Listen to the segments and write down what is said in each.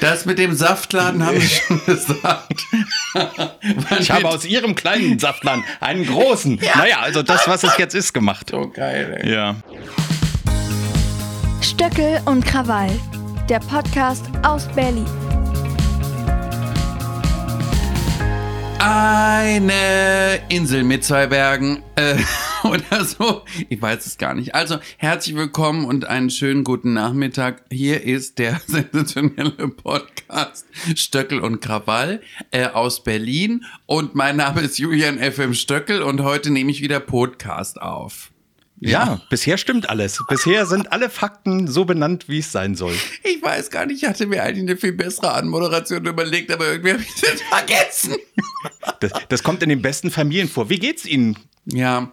Das mit dem Saftladen haben wir schon gesagt. ich habe aus Ihrem kleinen Saftladen einen großen. Ja. Naja, also das, was es jetzt ist, gemacht. Oh, geil, ey. Ja. Stöckel und Krawall, der Podcast aus Berlin. Eine Insel mit zwei Bergen äh, oder so. Ich weiß es gar nicht. Also herzlich willkommen und einen schönen guten Nachmittag. Hier ist der sensationelle Podcast Stöckel und Krawall äh, aus Berlin. Und mein Name ist Julian FM Stöckel und heute nehme ich wieder Podcast auf. Ja, ja, bisher stimmt alles. Bisher sind alle Fakten so benannt, wie es sein soll. Ich weiß gar nicht, ich hatte mir eigentlich eine viel bessere Anmoderation überlegt, aber irgendwie habe ich es vergessen. Das, das kommt in den besten Familien vor. Wie geht's Ihnen? Ja,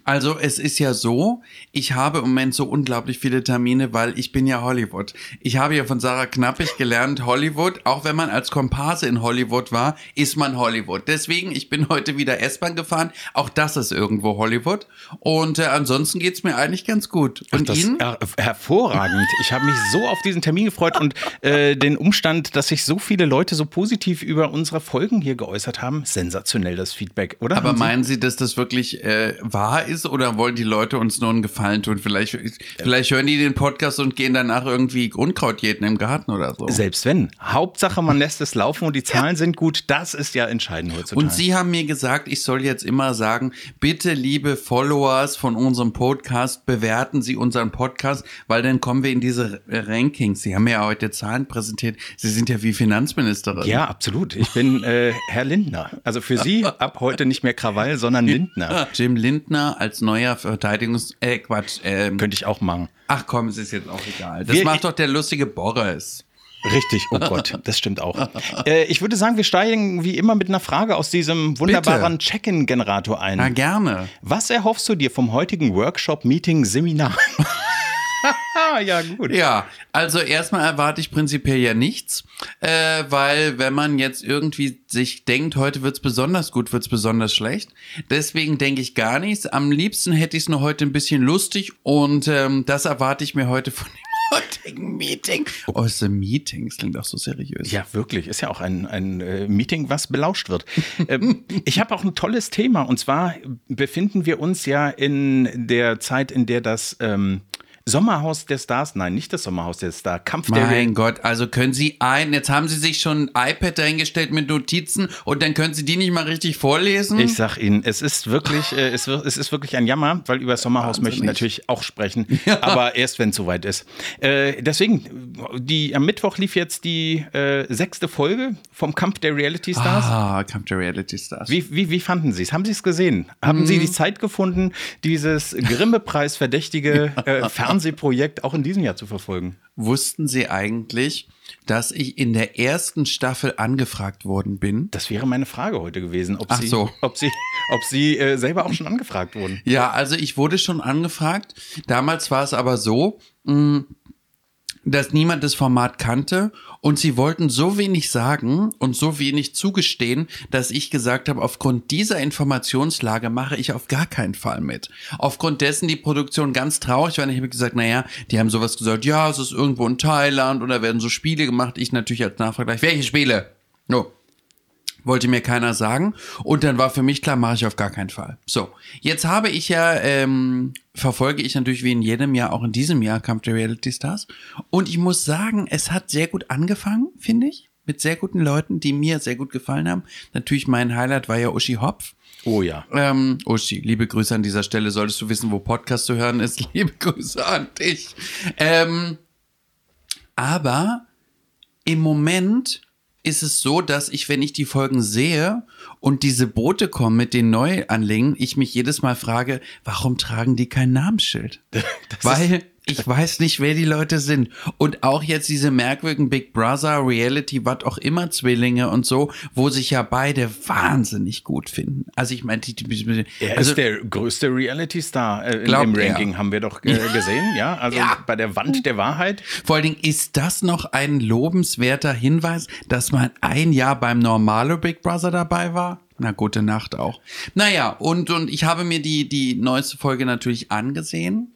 also es ist ja so, ich habe im Moment so unglaublich viele Termine, weil ich bin ja Hollywood. Ich habe ja von Sarah Knappig gelernt, Hollywood, auch wenn man als Komparse in Hollywood war, ist man Hollywood. Deswegen, ich bin heute wieder S-Bahn gefahren. Auch das ist irgendwo Hollywood. Und äh, ansonsten geht's mir eigentlich ganz gut. Und Ach, Ihnen? Her hervorragend. Ich habe mich so auf diesen Termin gefreut und äh, den Umstand, dass sich so viele Leute so positiv über unsere Folgen hier geäußert haben. Sensationell das Feedback, oder? Aber meinen Sie, dass das wirklich äh, wahr ist oder wollen die Leute uns nur einen Gefallen tun? Vielleicht, vielleicht hören die den Podcast und gehen danach irgendwie Unkraut jäten im Garten oder so. Selbst wenn. Hauptsache, man lässt es laufen und die Zahlen ja. sind gut. Das ist ja entscheidend heutzutage. Und Sie haben mir gesagt, ich soll jetzt immer sagen, bitte liebe Followers von unserem Podcast, bewerten Sie unseren Podcast, weil dann kommen wir in diese Rankings. Sie haben ja heute Zahlen präsentiert. Sie sind ja wie Finanzministerin. Ja, absolut. Ich bin äh, Herr Lindner. Also für Sie ab heute nicht mehr Krawall, sondern Lindner. Jim Lindner als neuer Verteidigungs... Äh, Quatsch. Ähm, Könnte ich auch machen. Ach komm, es ist jetzt auch egal. Das wir, macht doch der lustige Boris. Richtig, oh Gott, das stimmt auch. Äh, ich würde sagen, wir steigen wie immer mit einer Frage aus diesem wunderbaren Check-in-Generator ein. Na gerne. Was erhoffst du dir vom heutigen Workshop, Seminar? ja, gut. Ja, also erstmal erwarte ich prinzipiell ja nichts, äh, weil wenn man jetzt irgendwie sich denkt, heute wird's besonders gut, wird's besonders schlecht. Deswegen denke ich gar nichts. Am liebsten hätte ich es nur heute ein bisschen lustig und ähm, das erwarte ich mir heute von dem heutigen Meeting. Oh, ist ein Meeting, das klingt auch so seriös. Ja, wirklich. Ist ja auch ein, ein äh, Meeting, was belauscht wird. ähm, ich habe auch ein tolles Thema und zwar befinden wir uns ja in der Zeit, in der das ähm, Sommerhaus der Stars, nein, nicht das Sommerhaus der Stars, Kampf mein der Mein Gott, also können Sie ein, jetzt haben Sie sich schon ein iPad dahingestellt mit Notizen und dann können Sie die nicht mal richtig vorlesen? Ich sag Ihnen, es ist wirklich, äh, es, es, ist wirklich ein Jammer, weil über das Sommerhaus Wahnsinnig. möchte ich natürlich auch sprechen, ja. aber erst wenn es soweit ist. Äh, deswegen, die, am Mittwoch lief jetzt die äh, sechste Folge vom Kampf der Reality Stars. Ah, Kampf der Reality Stars. Wie, wie, wie fanden Sie es? Haben Sie es gesehen? Haben mhm. Sie die Zeit gefunden, dieses Grimme-Preis verdächtige äh, Fernsehprojekt auch in diesem Jahr zu verfolgen. Wussten Sie eigentlich, dass ich in der ersten Staffel angefragt worden bin? Das wäre meine Frage heute gewesen, ob Ach Sie, so. ob Sie, ob Sie äh, selber auch schon angefragt wurden. Ja, also ich wurde schon angefragt. Damals war es aber so, mh, mm, dass niemand das Format kannte und sie wollten so wenig sagen und so wenig zugestehen, dass ich gesagt habe, aufgrund dieser Informationslage mache ich auf gar keinen Fall mit. Aufgrund dessen die Produktion ganz traurig war. Ich habe gesagt, naja, die haben sowas gesagt, ja, es ist irgendwo in Thailand oder werden so Spiele gemacht. Ich natürlich als Nachfrage, welche Spiele? No. Wollte mir keiner sagen. Und dann war für mich klar, mache ich auf gar keinen Fall. So, jetzt habe ich ja, ähm, verfolge ich natürlich wie in jedem Jahr, auch in diesem Jahr Kampf der Reality Stars. Und ich muss sagen, es hat sehr gut angefangen, finde ich. Mit sehr guten Leuten, die mir sehr gut gefallen haben. Natürlich mein Highlight war ja Uschi Hopf. Oh ja. Ähm, Uschi, liebe Grüße an dieser Stelle. Solltest du wissen, wo Podcast zu hören ist, liebe Grüße an dich. Ähm, aber im Moment ist es so, dass ich, wenn ich die Folgen sehe und diese Boote kommen mit den Neuanlängen, ich mich jedes Mal frage, warum tragen die kein Namensschild? Weil ich weiß nicht, wer die Leute sind. Und auch jetzt diese merkwürdigen Big Brother, Reality, was auch immer Zwillinge und so, wo sich ja beide wahnsinnig gut finden. Also ich meine, die, die, er also, ist der größte Reality-Star äh, im Ranking, er. haben wir doch äh, gesehen, ja? Also ja. bei der Wand der Wahrheit. Vor allen Dingen ist das noch ein lobenswerter Hinweis, dass man ein Jahr beim normale Big Brother dabei war? Na, gute Nacht auch. Naja, und, und ich habe mir die, die neueste Folge natürlich angesehen.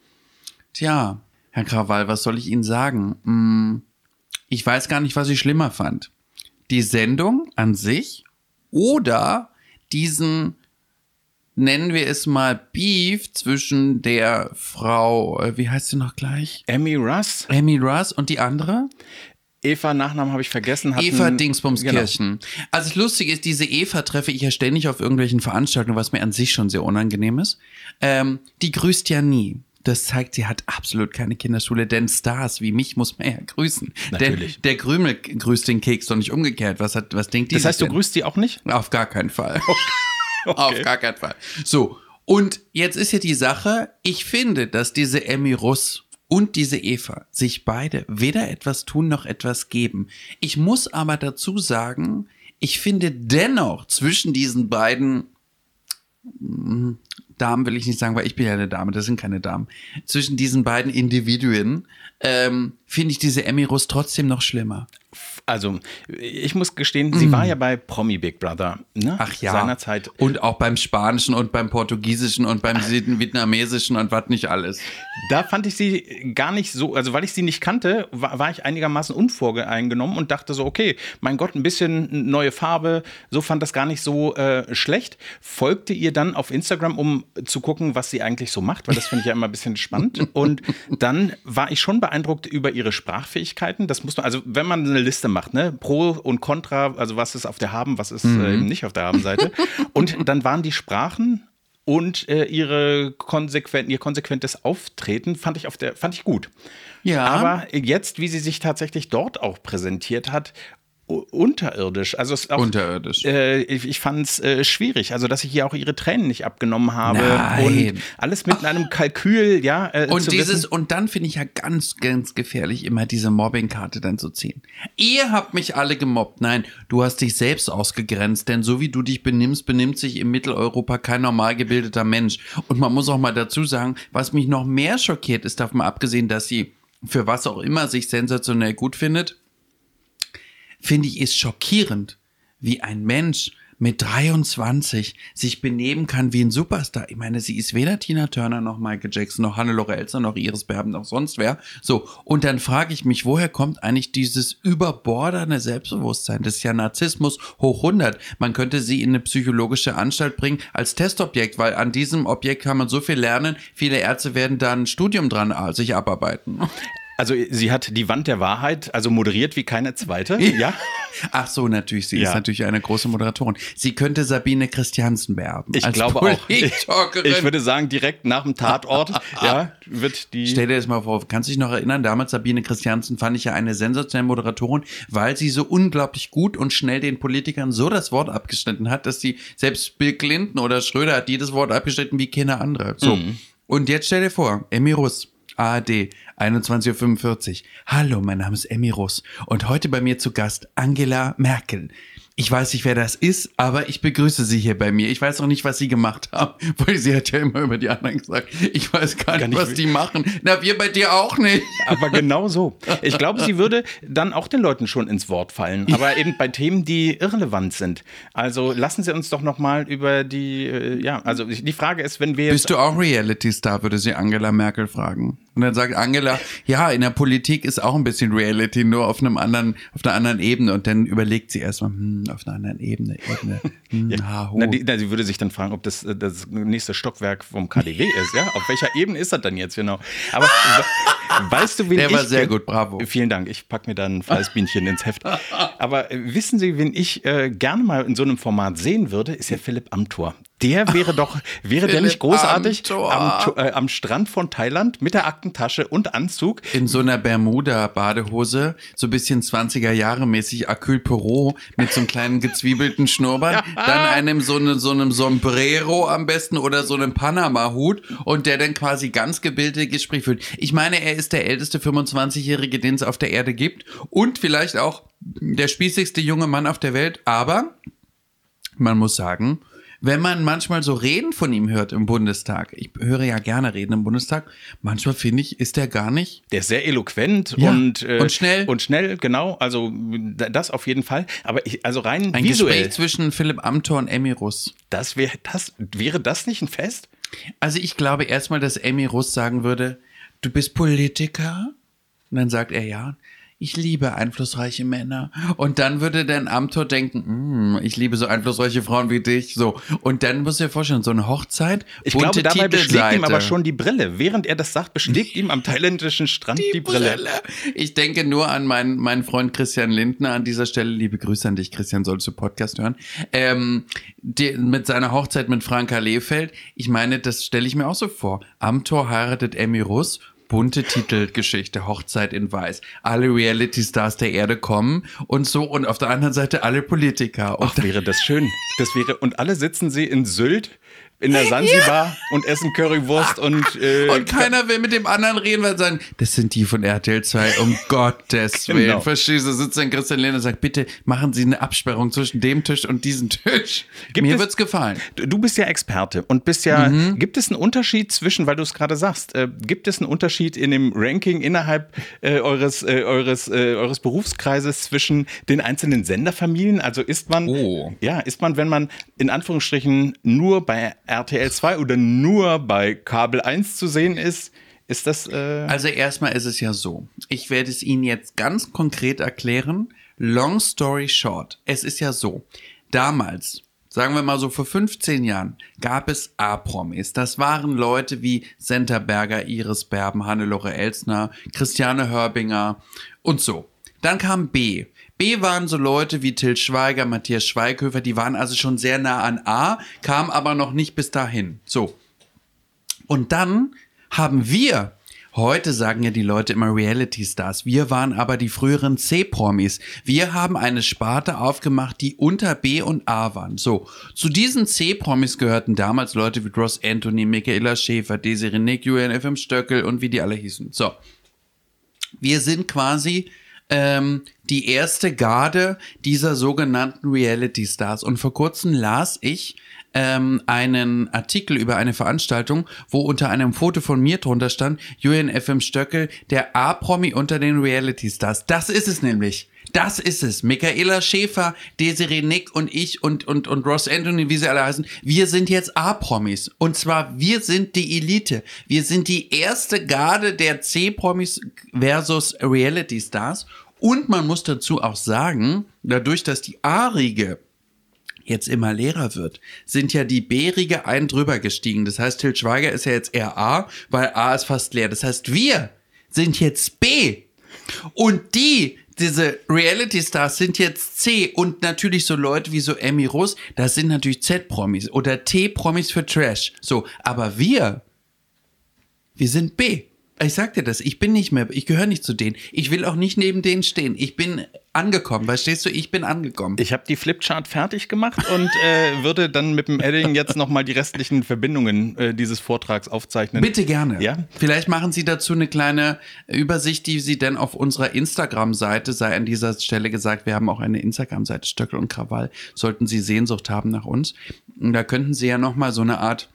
Tja, Herr Krawall, was soll ich Ihnen sagen? Hm, ich weiß gar nicht, was ich schlimmer fand. Die Sendung an sich oder diesen, nennen wir es mal, Beef zwischen der Frau, äh, wie heißt sie noch gleich? Emmy Russ. Amy Russ und die andere? Eva, Nachnamen habe ich vergessen. hatten- Eva Dingsbumskirchen. Genau. Also das Lustige ist, diese Eva treffe ich ja ständig auf irgendwelchen Veranstaltungen, was mir an sich schon sehr unangenehm ist. Ähm, die grüßt ja nie. Das zeigt, sie hat absolut keine Kinderschule, denn Stars wie mich muss man ja grüßen. Natürlich. Denn der Krümel grüßt den Keks doch nicht umgekehrt. Was, hat, was denkt die Das heißt, du denn? grüßt die auch nicht? Auf gar keinen Fall. Auf gar keinen Fall. So, und jetzt ist ja die Sache, ich finde, dass diese Emmy Russ und diese Eva sich beide weder etwas tun noch etwas geben. Ich muss aber dazu sagen, ich finde dennoch zwischen diesen beiden mm, Damen will ich nicht sagen, weil ich bin ja eine Dame, das sind keine Damen. Zwischen diesen beiden Individuen ähm, finde ich diese Emmy Russ trotzdem noch schlimmer. Also, ich muss gestehen, sie war ja bei Promi Big Brother, ne? Ach ja. Seinerzeit. Und auch beim Spanischen und beim Portugiesischen und beim Vietnamesischen und was nicht alles. Da fand ich sie gar nicht so, also weil ich sie nicht kannte, war, war ich einigermaßen unvoreingenommen und dachte so, okay, mein Gott, ein bisschen neue Farbe, so fand das gar nicht so äh, schlecht. Folgte ihr dann auf Instagram, um zu gucken, was sie eigentlich so macht, weil das finde ich ja immer ein bisschen spannend. Und dann war ich schon beeindruckt über ihre Sprachfähigkeiten. Das muss man, also wenn man eine Liste macht, ne, Pro und Contra, also was ist auf der Haben, was ist äh, eben nicht auf der Haben-Seite. Und dann waren die Sprachen und äh, ihre konsequent, ihr konsequentes Auftreten fand ich auf der fand ich gut. Ja. Aber jetzt, wie sie sich tatsächlich dort auch präsentiert hat, unterirdisch. Also auch, Unterirdisch. Äh, ich ich fand es äh, schwierig, also dass ich ihr auch ihre Tränen nicht abgenommen habe Nein. und alles mit einem Kalkül, ja. Äh, Und zu dieses, wissen, und dann finde ich ja ganz, ganz gefährlich, immer diese Mobbingkarte dann zu ziehen. Ihr habt mich alle gemobbt. Nein, du hast dich selbst ausgegrenzt, denn so wie du dich benimmst, benimmt sich in Mitteleuropa kein normal gebildeter Mensch. Und man muss auch mal dazu sagen, was mich noch mehr schockiert ist, davon abgesehen, dass sie für was auch immer sich sensationell gut findet, finde ich, ist schockierend, wie ein Mensch mit 23 sich benehmen kann wie ein Superstar. Ich meine, sie ist weder Tina Turner noch Michael Jackson noch Hannelore Elster noch Iris Berben noch sonst wer. So, und dann frage ich mich, woher kommt eigentlich dieses überborderne Selbstbewusstsein? Das ist ja Narzissmus hoch 100. Man könnte sie in eine psychologische Anstalt bringen als Testobjekt, weil an diesem Objekt kann man so viel lernen. Viele Ärzte werden dann ein Studium dran äh, sich abarbeiten. also sie hat die Wand der Wahrheit, also moderiert wie keine zweite, ja. Ach so, natürlich. Sie Ja. ist natürlich eine große Moderatorin. Sie könnte Sabine Christiansen beerben. Ich glaube auch. Ich, ich würde sagen, direkt nach dem Tatort, ja, wird die. Stell dir das mal vor, kannst du dich noch erinnern, damals Sabine Christiansen fand ich ja eine sensationelle Moderatorin, weil sie so unglaublich gut und schnell den Politikern so das Wort abgeschnitten hat, dass sie, selbst Bill Clinton oder Schröder hat jedes Wort abgeschnitten wie keine andere. So. Mhm. Und jetzt stell dir vor, Emmy Russ, ARD, 21.45 Uhr. Hallo, mein Name ist Emmy Russ und heute bei mir zu Gast Angela Merkel. Ich weiß nicht, wer das ist, aber ich begrüße Sie hier bei mir. Ich weiß auch nicht, was Sie gemacht haben, weil sie hat ja immer über die anderen gesagt, ich weiß gar nicht, was die machen. Na, wir bei dir auch nicht. Aber genau so. Ich glaube, sie würde dann auch den Leuten schon ins Wort fallen, aber eben bei Themen, die irrelevant sind. Also lassen Sie uns doch noch mal über die, äh, ja, also die Frage ist, wenn wir Bist du auch Reality-Star, würde sie Angela Merkel fragen. Und dann sagt Angela, ja, in der Politik ist auch ein bisschen Reality, nur auf einem anderen, auf einer anderen Ebene. Und dann überlegt sie erstmal, hm, auf einer anderen Ebene, Ebene, hm, ha, hu. Na, die, na, sie würde sich dann fragen, ob das äh, das nächste Stockwerk vom KDW ist, ja? Auf welcher Ebene ist das dann jetzt genau? Aber we- weißt du, wen Der ich war sehr gut, bravo. Vielen Dank, ich packe mir dann ein freies Bienchen ins Heft. Aber äh, wissen Sie, wen ich äh, gerne mal in so einem Format sehen würde, ist ja Philipp Amthor. Der wäre doch, wäre der nicht Philipp großartig am, äh, am Strand von Thailand mit der Aktentasche und Anzug? in so einer Bermuda-Badehose, so ein bisschen 20er Jahre mäßig Acryl Perot mit so einem kleinen gezwiebelten Schnurrbart, dann einem so, ne, so einem Sombrero am besten oder so einem Panama-Hut und der dann quasi ganz gebildete Gespräch führt. Ich meine, er ist der älteste 25-Jährige, den es auf der Erde gibt und vielleicht auch der spießigste junge Mann auf der Welt, aber man muss sagen, wenn man manchmal so Reden von ihm hört im Bundestag, ich höre ja gerne Reden im Bundestag, manchmal finde ich, ist er gar nicht Der ist sehr eloquent Ja, und, äh, und schnell. Und schnell, genau. Also das auf jeden Fall. Aber ich, also rein Ein visuell, Gespräch zwischen Philipp Amthor und Emmy Russ. das wäre das, wäre das nicht ein Fest? Also ich glaube erstmal, dass Emmy Russ sagen würde, du bist Politiker? Und dann sagt er ja. Ich liebe einflussreiche Männer. Und dann würde dein Amtor denken, "Hm, ich liebe so einflussreiche Frauen wie dich. So. Und dann musst du dir vorstellen, so eine Hochzeit, Ich glaube, dabei beschlägt ihm aber schon die Brille. Während er das sagt, beschlägt ihm am thailändischen Strand die, Brille. Ich denke nur an meinen, meinen Freund Christian Lindner an dieser Stelle. Liebe Grüße an dich, Christian, solltest du Podcast hören. Ähm, die, mit seiner Hochzeit mit Franka Lehfeld. Ich meine, das stelle ich mir auch so vor. Amtor heiratet Emmy Russ. Bunte Titelgeschichte, Hochzeit in Weiß. Alle Reality-Stars der Erde kommen und so und auf der anderen Seite alle Politiker. Ach, wäre das schön. Das wäre, und alle sitzen sie in Sylt in der Sansibar und essen Currywurst und, äh, Und keiner will mit dem anderen reden, weil sie sagen, das sind die von RTL 2, um Gottes Willen. Genau. Verstehst du, sitzt dann Christian Lehner und sagt, bitte machen Sie eine Absperrung zwischen dem Tisch und diesem Tisch. Gibt Mir es- wird's gefallen. Du bist ja Experte und bist ja. Mhm. Gibt es einen Unterschied zwischen, weil du es gerade sagst, äh, gibt es einen Unterschied in dem Ranking innerhalb äh, eures, äh, eures, äh, eures Berufskreises zwischen den einzelnen Senderfamilien? Also ist man, Oh. ja, ist man, wenn man in Anführungsstrichen nur bei RTL 2 oder nur bei Kabel 1 zu sehen ist, ist das. Äh, Also erstmal ist es ja so. Ich werde es Ihnen jetzt ganz konkret erklären. Long story short. Es ist ja so. Damals, sagen wir mal so vor 15 Jahren, gab es A-Promis. Das waren Leute wie Senta Berger, Iris Berben, Hannelore Elsner, Christiane Hörbinger und so. Dann kam B. B waren so Leute wie Till Schweiger, Matthias Schweighöfer, die waren also schon sehr nah an A, kamen aber noch nicht bis dahin. So. Und dann haben wir, heute sagen ja die Leute immer Reality Stars, wir waren aber die früheren C-Promis. Wir haben eine Sparte aufgemacht, die unter B und A waren. So, zu diesen C-Promis gehörten damals Leute wie Ross Anthony, Michaela Schäfer, Desiree Nick, Julian FM Stöckel und wie die alle hießen. So, wir sind quasi ähm, die erste Garde dieser sogenannten Reality Stars. Und vor kurzem las ich ähm, einen Artikel über eine Veranstaltung, wo unter einem Foto von mir drunter stand, Julian FM Stöckel, der A-Promi unter den Reality Stars. Das ist es nämlich. Das ist es. Michaela Schäfer, Desiree Nick und ich und, und, und Ross Anthony, wie sie alle heißen, wir sind jetzt A-Promis. Und zwar, wir sind die Elite. Wir sind die erste Garde der C-Promis versus Reality Stars. Und man muss dazu auch sagen, dadurch, dass die A-Riege jetzt immer leerer wird, sind ja die B-Riege ein drüber gestiegen. Das heißt, Til Schweiger ist ja jetzt eher A, weil A ist fast leer. Das heißt, wir sind jetzt B. Und die, diese Reality Stars sind jetzt C und natürlich so Leute wie so Emmy Russ, das sind natürlich Z-Promis oder T-Promis für Trash. So, aber wir, wir sind B. Ich sag dir das, ich bin nicht mehr, ich gehöre nicht zu denen. Ich will auch nicht neben denen stehen. Ich bin angekommen, verstehst du? Ich bin angekommen. Ich habe die Flipchart fertig gemacht und äh, würde dann mit dem Edding jetzt nochmal die restlichen Verbindungen äh, dieses Vortrags aufzeichnen. Bitte gerne. Ja? Vielleicht machen Sie dazu eine kleine Übersicht, die Sie denn auf unserer Instagram-Seite, sei an dieser Stelle gesagt, wir haben auch eine Instagram-Seite, Stöckel und Krawall, sollten Sie Sehnsucht haben nach uns. Und Da könnten Sie ja nochmal so eine Art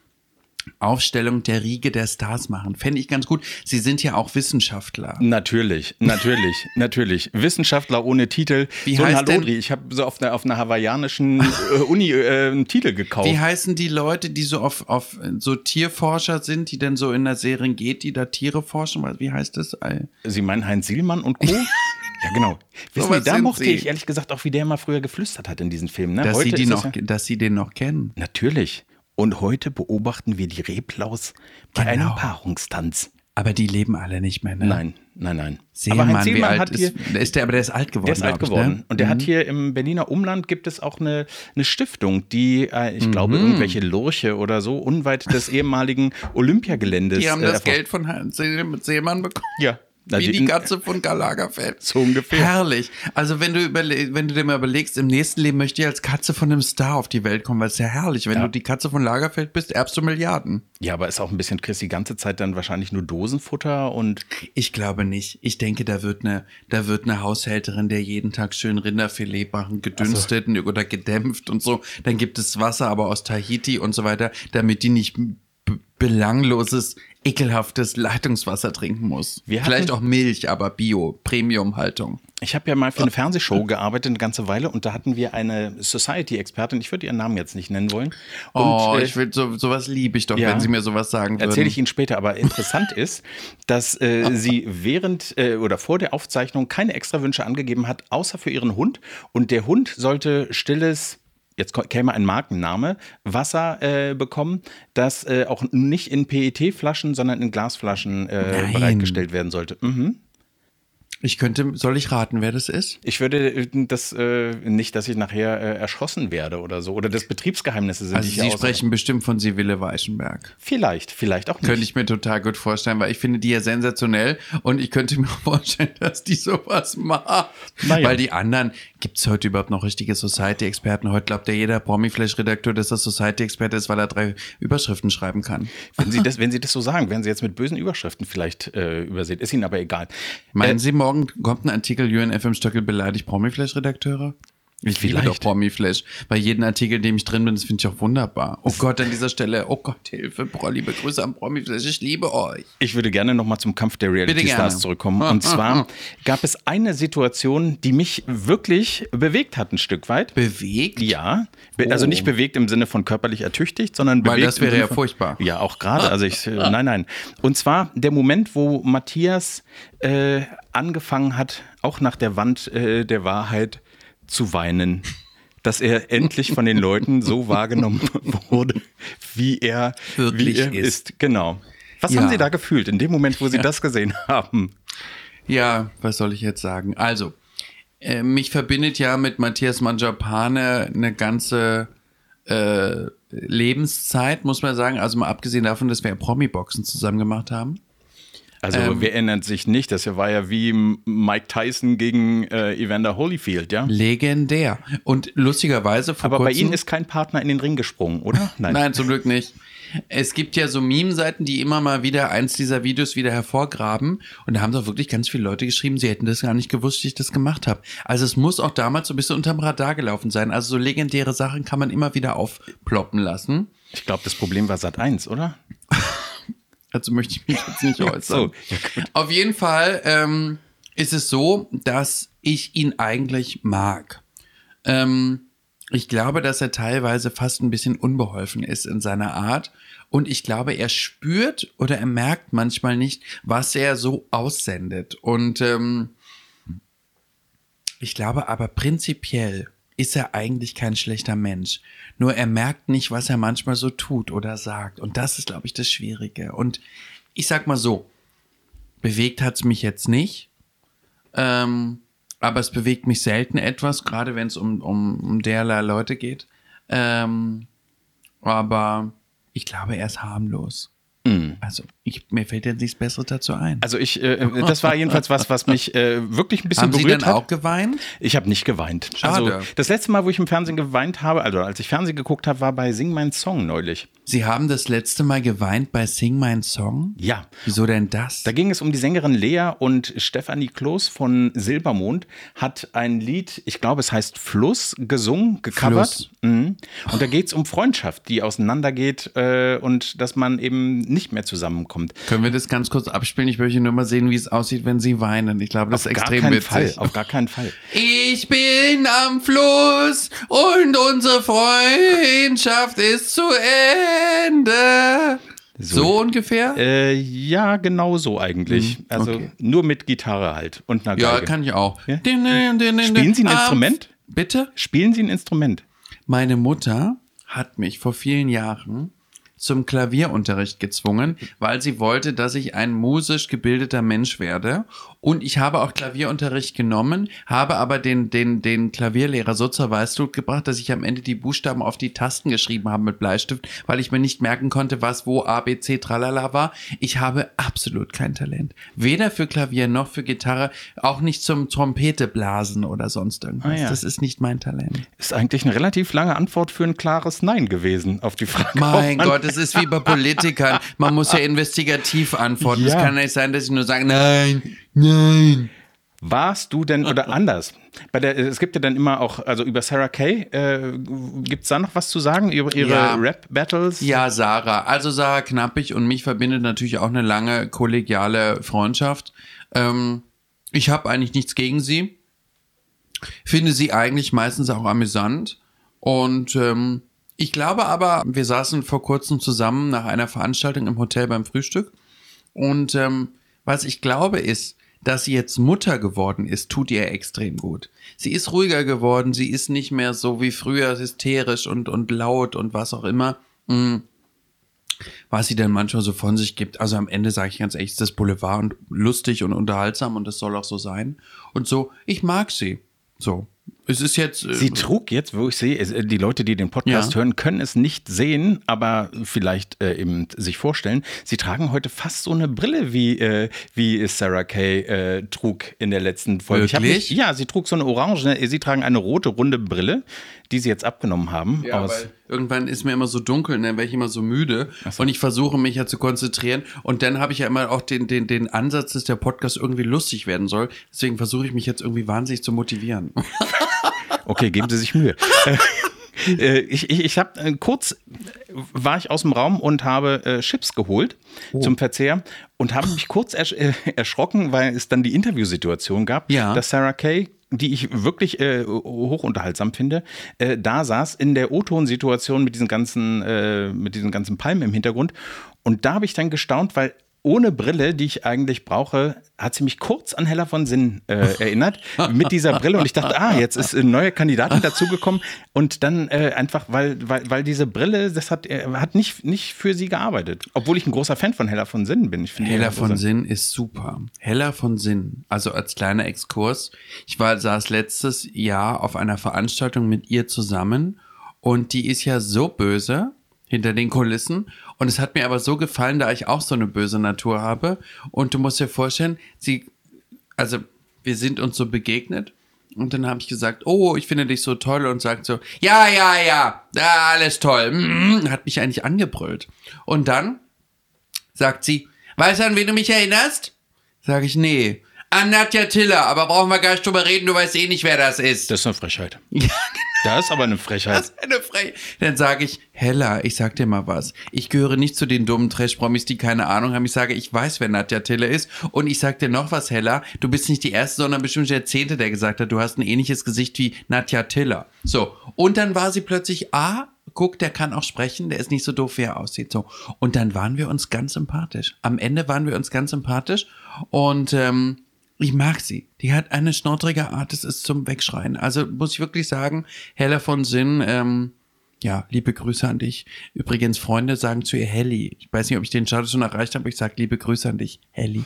Aufstellung der Riege der Stars machen. Fände ich ganz gut. Sie sind ja auch Wissenschaftler. Natürlich, natürlich, natürlich. Wissenschaftler ohne Titel. Wie so ein heißt denn-. Ich habe so auf einer, auf einer hawaiianischen äh, Uni äh, einen Titel gekauft. Wie heißen die Leute, die so auf, auf so Tierforscher sind, die denn so in der Serengeti da Tiere forschen? Wie heißt das? Sie meinen Heinz Sielmann und Co.? ja, genau. Wissen was Sie, da mochte Sie. ich ehrlich gesagt auch, wie der mal früher geflüstert hat in diesen Filmen. Ne? dass, Heute sie die noch, ja, dass Sie den noch kennen. Natürlich. Und heute beobachten wir die Reblaus bei Genau. einem Paarungstanz. Aber die leben alle nicht mehr, ne? Nein, nein, nein. Seemann, wie alt hat hier, ist, ist der? Aber der ist alt geworden. Der ist alt glaub ich, geworden. Ne? Und der hat hier im Berliner Umland gibt es auch eine, eine Stiftung, die, äh, ich glaube, Mhm. irgendwelche Lurche oder so, unweit des ehemaligen Olympiageländes. Die haben äh, das erforscht. Geld von Herrn See- Seemann bekommen. Ja. Na, Wie die Katze von Karl Lagerfeld. So ungefähr. Herrlich. Also wenn du wenn du dir mal überlegst, im nächsten Leben möchte ich als Katze von einem Star auf die Welt kommen, weil es ist ja herrlich. Wenn Ja. du die Katze von Lagerfeld bist, erbst du Milliarden. Ja, aber ist auch ein bisschen, kriegst die ganze Zeit dann wahrscheinlich nur Dosenfutter und Ich glaube nicht. Ich denke, da wird eine, da wird eine Haushälterin, der jeden Tag schön Rinderfilet machen, gedünstet oder gedämpft und so. Dann gibt es Wasser, aber aus Tahiti und so weiter, damit die nicht belangloses, ekelhaftes Leitungswasser trinken muss. Wir Vielleicht auch Milch, aber Bio, Premium-Haltung. Ich habe ja mal für eine Fernsehshow gearbeitet eine ganze Weile und da hatten wir eine Society-Expertin, ich würde ihren Namen jetzt nicht nennen wollen. Und, oh, äh, ich will so, sowas liebe ich doch, Ja. wenn Sie mir sowas sagen würden. Erzähle ich Ihnen später, aber interessant ist, dass äh, sie während äh, oder vor der Aufzeichnung keine extra Wünsche angegeben hat, außer für ihren Hund. Und der Hund sollte stilles, jetzt käme ein Markenname, Wasser äh, bekommen, das äh, auch nicht in PET-Flaschen, sondern in Glasflaschen äh, bereitgestellt werden sollte. Mhm. Ich könnte, soll ich raten, wer das ist? Ich würde äh, das äh, nicht, dass ich nachher äh, erschossen werde oder so. Oder das Betriebsgeheimnisse sind, Also die Sie hier sprechen bestimmt von Sibylle Weichenberg. Vielleicht, vielleicht auch nicht. Könnte ich mir total gut vorstellen, weil ich finde die ja sensationell und ich könnte mir vorstellen, dass die sowas macht. Naja. Weil die anderen, gibt es heute überhaupt noch richtige Society-Experten? Heute glaubt ja jeder Promi-Flash-Redakteur, dass er Society-Experte ist, weil er drei Überschriften schreiben kann. Wenn Sie das, wenn Sie das so sagen, werden Sie jetzt mit bösen Überschriften vielleicht äh, übersehen. Ist Ihnen aber egal. Meinen Äh, Sie, morgen kommt ein Artikel, UNFM Stöckel beleidigt Promi-Flash-Redakteure? Ich liebe Vielleicht. doch Promi-Flash. Bei jedem Artikel, in dem ich drin bin, das finde ich auch wunderbar. Oh Gott, an dieser Stelle, oh Gott, Hilfe, Bro, liebe Grüße an Promi-Flash, ich liebe euch. Ich würde gerne nochmal zum Kampf der Bitte Reality gerne. Stars zurückkommen. Und zwar gab es eine Situation, die mich wirklich bewegt hat, ein Stück weit. Bewegt? Ja, be also Oh. nicht bewegt im Sinne von körperlich ertüchtigt, sondern Weil bewegt. das im wäre ja von- furchtbar. Ja, auch gerade. Also ich, äh, nein, nein. Und zwar der Moment, wo Matthias äh, angefangen hat, auch nach der Wand äh, der Wahrheit zu weinen. Dass er endlich von den Leuten so wahrgenommen wurde, wie er Wirklich wie er ist. ist. Genau. Was Ja. haben Sie da gefühlt in dem Moment, wo Sie das gesehen haben? Ja, was soll ich jetzt sagen? Also, äh, mich verbindet ja mit Matthias Manjapane eine ganze äh, Lebenszeit, muss man sagen. Also mal abgesehen davon, dass wir Promi-Boxen zusammen gemacht haben. Also Ähm. wer erinnert sich nicht? Das war ja wie Mike Tyson gegen äh, Evander Holyfield, ja? Legendär. Und lustigerweise vor Aber bei kurzem, Ihnen ist kein Partner in den Ring gesprungen, oder? Nein. zum Glück nicht. Es gibt ja so Meme-Seiten, die immer mal wieder eins dieser Videos wieder hervorgraben. Und da haben doch wirklich ganz viele Leute geschrieben, sie hätten das gar nicht gewusst, wie ich das gemacht habe. Also es muss auch damals so ein bisschen unterm Radar gelaufen sein. Also so legendäre Sachen kann man immer wieder aufploppen lassen. Ich glaube, das Problem war Sat 1, oder? Dazu möchte ich mich jetzt nicht äußern. so, ja, Auf jeden Fall ähm, ist es so, dass ich ihn eigentlich mag. Ähm, ich glaube, dass er teilweise fast ein bisschen unbeholfen ist in seiner Art. Und ich glaube, er spürt oder er merkt manchmal nicht, was er so aussendet. Und ähm, ich glaube aber prinzipiell ist er eigentlich kein schlechter Mensch. Nur er merkt nicht, was er manchmal so tut oder sagt. Und das ist, glaube ich, das Schwierige. Und ich sag mal so, bewegt hat's mich jetzt nicht. Ähm, aber es bewegt mich selten etwas, gerade wenn es um, um, um derlei Leute geht. Ähm, aber ich glaube, er ist harmlos. Also, ich, mir fällt jetzt nichts Besseres dazu ein. Also ich, äh, das war jedenfalls was, was mich äh, wirklich ein bisschen Haben Sie berührt denn hat. auch geweint? Ich habe nicht geweint. Schade. Also das letzte Mal, wo ich im Fernsehen geweint habe, also als ich Fernsehen geguckt habe, war bei Sing mein Song neulich. Sie haben das letzte Mal geweint bei Sing My Song? Ja. Wieso denn das? Da ging es um die Sängerin Lea und Stefanie Kloß von Silbermond hat ein Lied, ich glaube es heißt Fluss, gesungen, gecovert. Fluss. Mhm. Und da geht es um Freundschaft, die auseinandergeht äh, und dass man eben nicht mehr zusammenkommt. Können wir das ganz kurz abspielen? Ich möchte nur mal sehen, wie es aussieht, wenn Sie weinen. Ich glaube, das ist gar extrem witzig. Fall, auf gar keinen Fall. Ich bin am Fluss und unsere Freundschaft ist zu Ende. So, ungefähr? Äh, ja, genau so eigentlich. Also okay. nur mit Gitarre halt und einer ja, Geige. kann ich auch. Ja? Din, din, din, Spielen Sie ein Instrument? Bitte? Spielen Sie ein Instrument? Meine Mutter hat mich vor vielen Jahren zum Klavierunterricht gezwungen, weil sie wollte, dass ich ein musisch gebildeter Mensch werde. Und ich habe auch Klavierunterricht genommen, habe aber den, den, den Klavierlehrer so zur Weißglut gebracht, dass ich am Ende die Buchstaben auf die Tasten geschrieben habe mit Bleistift, weil ich mir nicht merken konnte, was wo A, B, C, tralala war. Ich habe absolut kein Talent. Weder für Klavier noch für Gitarre, auch nicht zum Trompete blasen oder sonst irgendwas. Ah, ja. Das ist nicht mein Talent. Ist eigentlich eine relativ lange Antwort für ein klares Nein gewesen auf die Frage. Mein Gott, es ist wie bei Politikern. Man muss ja investigativ antworten. Es Ja. kann nicht sein, dass ich nur sage, nein, nein. Warst du denn, oder anders, bei der, es gibt ja dann immer auch, also über Sarah Kay, äh, gibt es da noch was zu sagen, über ihre Ja. Rap-Battles? Ja, Sarah. Also Sarah Knappig und mich verbindet natürlich auch eine lange kollegiale Freundschaft. Ähm, ich habe eigentlich nichts gegen sie. Finde sie eigentlich meistens auch amüsant. Und ähm, ich glaube aber, wir saßen vor kurzem zusammen nach einer Veranstaltung im Hotel beim Frühstück. Und ähm, was ich glaube ist, dass sie jetzt Mutter geworden ist, tut ihr extrem gut. Sie ist ruhiger geworden, sie ist nicht mehr so wie früher hysterisch und, und laut und was auch immer. Mm. Was sie dann manchmal so von sich gibt. Also am Ende sage ich ganz ehrlich, ist das Boulevard und lustig und unterhaltsam und das soll auch so sein. Und so, ich mag sie. So. Es ist jetzt. äh, Sie trug jetzt, wo ich sehe, äh, die Leute, die den Podcast Ja. hören, können es nicht sehen, aber vielleicht äh, eben sich vorstellen. Sie tragen heute fast so eine Brille, wie, äh, wie Sarah Kay äh, trug in der letzten Folge. Wirklich? Nicht, ja, sie trug so eine orange, sie tragen eine rote, runde Brille, die sie jetzt abgenommen haben. Ja, aus, irgendwann ist mir immer so dunkel, und dann werde ich immer so müde und ich versuche mich ja zu konzentrieren und dann habe ich ja immer auch den, den, den Ansatz, dass der Podcast irgendwie lustig werden soll. Deswegen versuche ich mich jetzt irgendwie wahnsinnig zu motivieren. Okay, geben Sie sich Mühe. Äh, äh, ich ich, ich habe äh, kurz war ich aus dem Raum und habe äh, Chips geholt zum Verzehr und habe mich kurz ersch erschrocken, weil es dann die Interviewsituation gab, Ja. dass Sarah Kay die ich wirklich äh, hochunterhaltsam finde, äh, da saß in der O-Ton-Situation mit diesen ganzen, äh, mit diesen ganzen Palmen im Hintergrund. Und da habe ich dann gestaunt, weil ohne Brille, die ich eigentlich brauche, hat sie mich kurz an Hella von Sinn äh, erinnert. mit dieser Brille. Und ich dachte, ah, jetzt ist eine neue Kandidatin dazugekommen. Und dann äh, einfach, weil, weil, weil diese Brille, das hat, äh, hat nicht, nicht für sie gearbeitet. Obwohl ich ein großer Fan von Hella von Sinn bin. Ich Hella interessant. von Sinn ist super. Hella von Sinn, also als kleiner Exkurs. Ich war, saß letztes Jahr auf einer Veranstaltung mit ihr zusammen und die ist ja so böse hinter den Kulissen. Und es hat mir aber so gefallen, da ich auch so eine böse Natur habe. Und du musst dir vorstellen, sie, also wir sind uns so begegnet. Und dann habe ich gesagt, oh, ich finde dich so toll und sagt so, ja, ja, ja, ja alles toll. Mm, Hat mich eigentlich angebrüllt. Und dann sagt sie, weißt du, an wen du mich erinnerst? Sag ich, nee. An Nadja Tiller, aber brauchen wir gar nicht drüber reden, du weißt eh nicht, wer das ist. Das ist eine Frechheit. ja, Das ist aber eine Frechheit. das ist eine Frechheit. Dann sage ich, Hella, ich sag dir mal was. Ich gehöre nicht zu den dummen Trash-Promis, die keine Ahnung haben. Ich sage, ich weiß, wer Nadja Tiller ist. Und ich sag dir noch was, Hella. Du bist nicht die Erste, sondern bestimmt der Zehnte, der gesagt hat, du hast ein ähnliches Gesicht wie Nadja Tiller. So. Und dann war sie plötzlich, ah, guck, der kann auch sprechen, der ist nicht so doof, wie er aussieht. So. Und dann waren wir uns ganz sympathisch. Am Ende waren wir uns ganz sympathisch. Und, ähm, ich mag sie. Die hat eine schnortrige Art, das ist zum Wegschreien. Also muss ich wirklich sagen, Hella von Sinn, ähm, ja, liebe Grüße an dich. Übrigens, Freunde sagen zu ihr Helly. Ich weiß nicht, ob ich den Status schon erreicht habe, ich sage liebe Grüße an dich, Helly.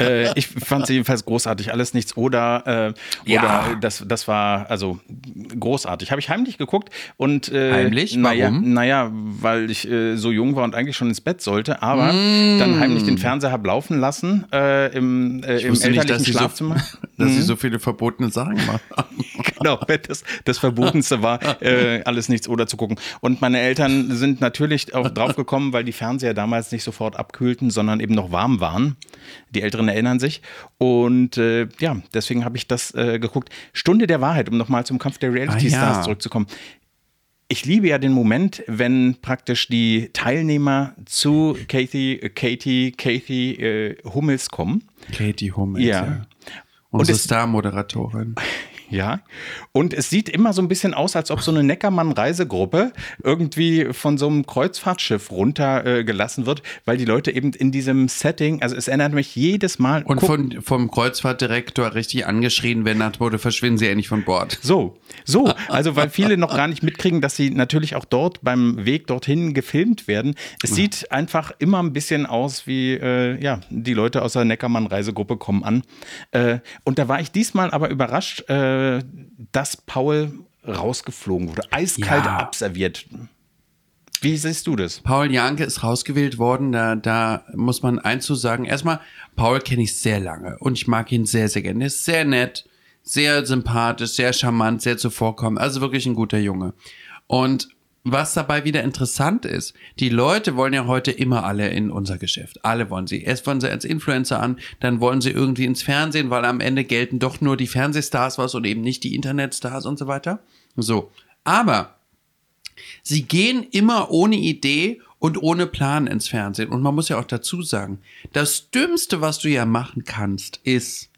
Äh, ich fand sie jedenfalls großartig. Alles nichts oder äh, Ja. oder das das war also großartig. Habe ich heimlich geguckt und äh, Heimlich? Naja, Warum? naja, weil ich äh, so jung war und eigentlich schon ins Bett sollte, aber Mm. dann heimlich den Fernseher habe laufen lassen äh, im, äh, im elterlichen sie, Schlafzimmer. so, dass sie so viele verbotene Sachen macht. genau, das, das Verbotenste war, äh, alles nichts oder zu gucken. Und meine Eltern sind natürlich auch drauf gekommen, weil die Fernseher damals nicht sofort abkühlten, sondern eben noch warm waren. Die Älteren erinnern sich. Und äh, ja, deswegen habe ich das äh, geguckt. Stunde der Wahrheit, um nochmal zum Kampf der Reality Ah, ja. Stars zurückzukommen. Ich liebe ja den Moment, wenn praktisch die Teilnehmer zu Katie, äh, Katie, Katie äh, Hummels kommen. Katie Hummels, Ja. ja. Und Unsere Star-Moderatorin. Ja. Und es sieht immer so ein bisschen aus, als ob so eine Neckermann-Reisegruppe irgendwie von so einem Kreuzfahrtschiff runtergelassen äh, wird, weil die Leute eben in diesem Setting, also es erinnert mich jedes Mal. Und von, vom Kreuzfahrtdirektor richtig angeschrien, wenn nach Motto, verschwinden Sie endlich von Bord. So, so, also weil viele noch gar nicht mitkriegen, dass sie natürlich auch dort beim Weg dorthin gefilmt werden. Es sieht einfach immer ein bisschen aus wie, äh, ja, die Leute aus der Neckermann-Reisegruppe kommen an. Äh, und da war ich diesmal aber überrascht, äh, dass Paul rausgeflogen wurde, eiskalt Ja. abserviert. Wie siehst du das? Paul Janke ist rausgewählt worden. Da, da muss man eins zu sagen. Erstmal, Paul kenne ich sehr lange und ich mag ihn sehr, sehr gerne. Er ist sehr nett, sehr sympathisch, sehr charmant, sehr zuvorkommend. Also wirklich ein guter Junge. Und was dabei wieder interessant ist, die Leute wollen ja heute immer alle in unser Geschäft. Alle wollen sie. Erst wollen sie als Influencer an, dann wollen sie irgendwie ins Fernsehen, weil am Ende gelten doch nur die Fernsehstars was und eben nicht die Internetstars und so weiter. So. Aber sie gehen immer ohne Idee und ohne Plan ins Fernsehen. Und man muss ja auch dazu sagen, das Dümmste, was du ja machen kannst, ist,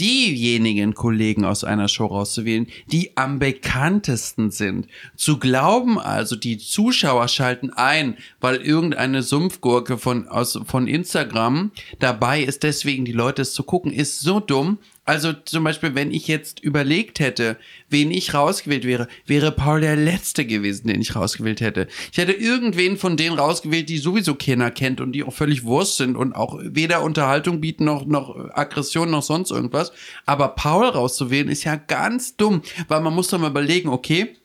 diejenigen Kollegen aus einer Show rauszuwählen, die am bekanntesten sind. Zu glauben also, die Zuschauer schalten ein, weil irgendeine Sumpfgurke von, aus, von Instagram dabei ist, deswegen die Leute es zu gucken, ist so dumm. Also zum Beispiel, wenn ich jetzt überlegt hätte, wen ich rausgewählt wäre, wäre Paul der Letzte gewesen, den ich rausgewählt hätte. Ich hätte irgendwen von denen rausgewählt, die sowieso keiner kennt und die auch völlig Wurst sind und auch weder Unterhaltung bieten noch, noch Aggression noch sonst irgendwas. Aber Paul rauszuwählen ist ja ganz dumm, weil man muss doch mal überlegen, okay,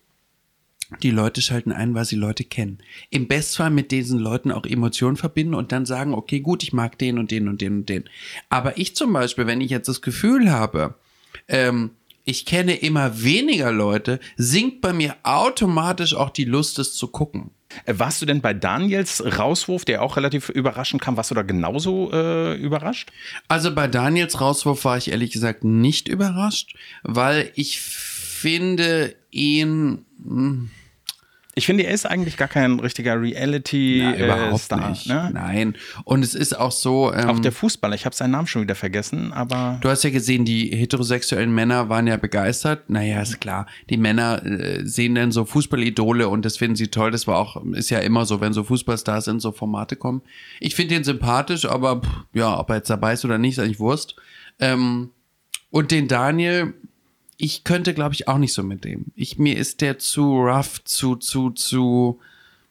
die Leute schalten ein, weil sie Leute kennen. Im Bestfall mit diesen Leuten auch Emotionen verbinden und dann sagen, okay, gut, ich mag den und den und den und den. Aber ich zum Beispiel, wenn ich jetzt das Gefühl habe, ähm, ich kenne immer weniger Leute, sinkt bei mir automatisch auch die Lust, es zu gucken. Äh, warst du denn bei Daniels Rauswurf, der auch relativ überraschend kam, warst du da genauso äh, überrascht? Also bei Daniels Rauswurf war ich ehrlich gesagt nicht überrascht, weil ich finde ihn. Mh, hm, ich finde, er ist eigentlich gar kein richtiger Reality-Star. Äh, überhaupt nicht. Ne? Nein. Und es ist auch so. Ähm, auch der Fußballer, ich habe seinen Namen schon wieder vergessen, aber. Du hast ja gesehen, die heterosexuellen Männer waren ja begeistert. Naja, ist klar. Die Männer äh, sehen dann so Fußballidole und das finden sie toll. Das war auch, ist ja immer so, wenn so Fußballstars in so Formate kommen. Ich finde ihn sympathisch, aber pff, ja, ob er jetzt dabei ist oder nicht, ist eigentlich Wurst. Ähm, und den Daniel, ich könnte, glaube ich, auch nicht so mit dem. Ich, mir ist der zu rough, zu, zu, zu,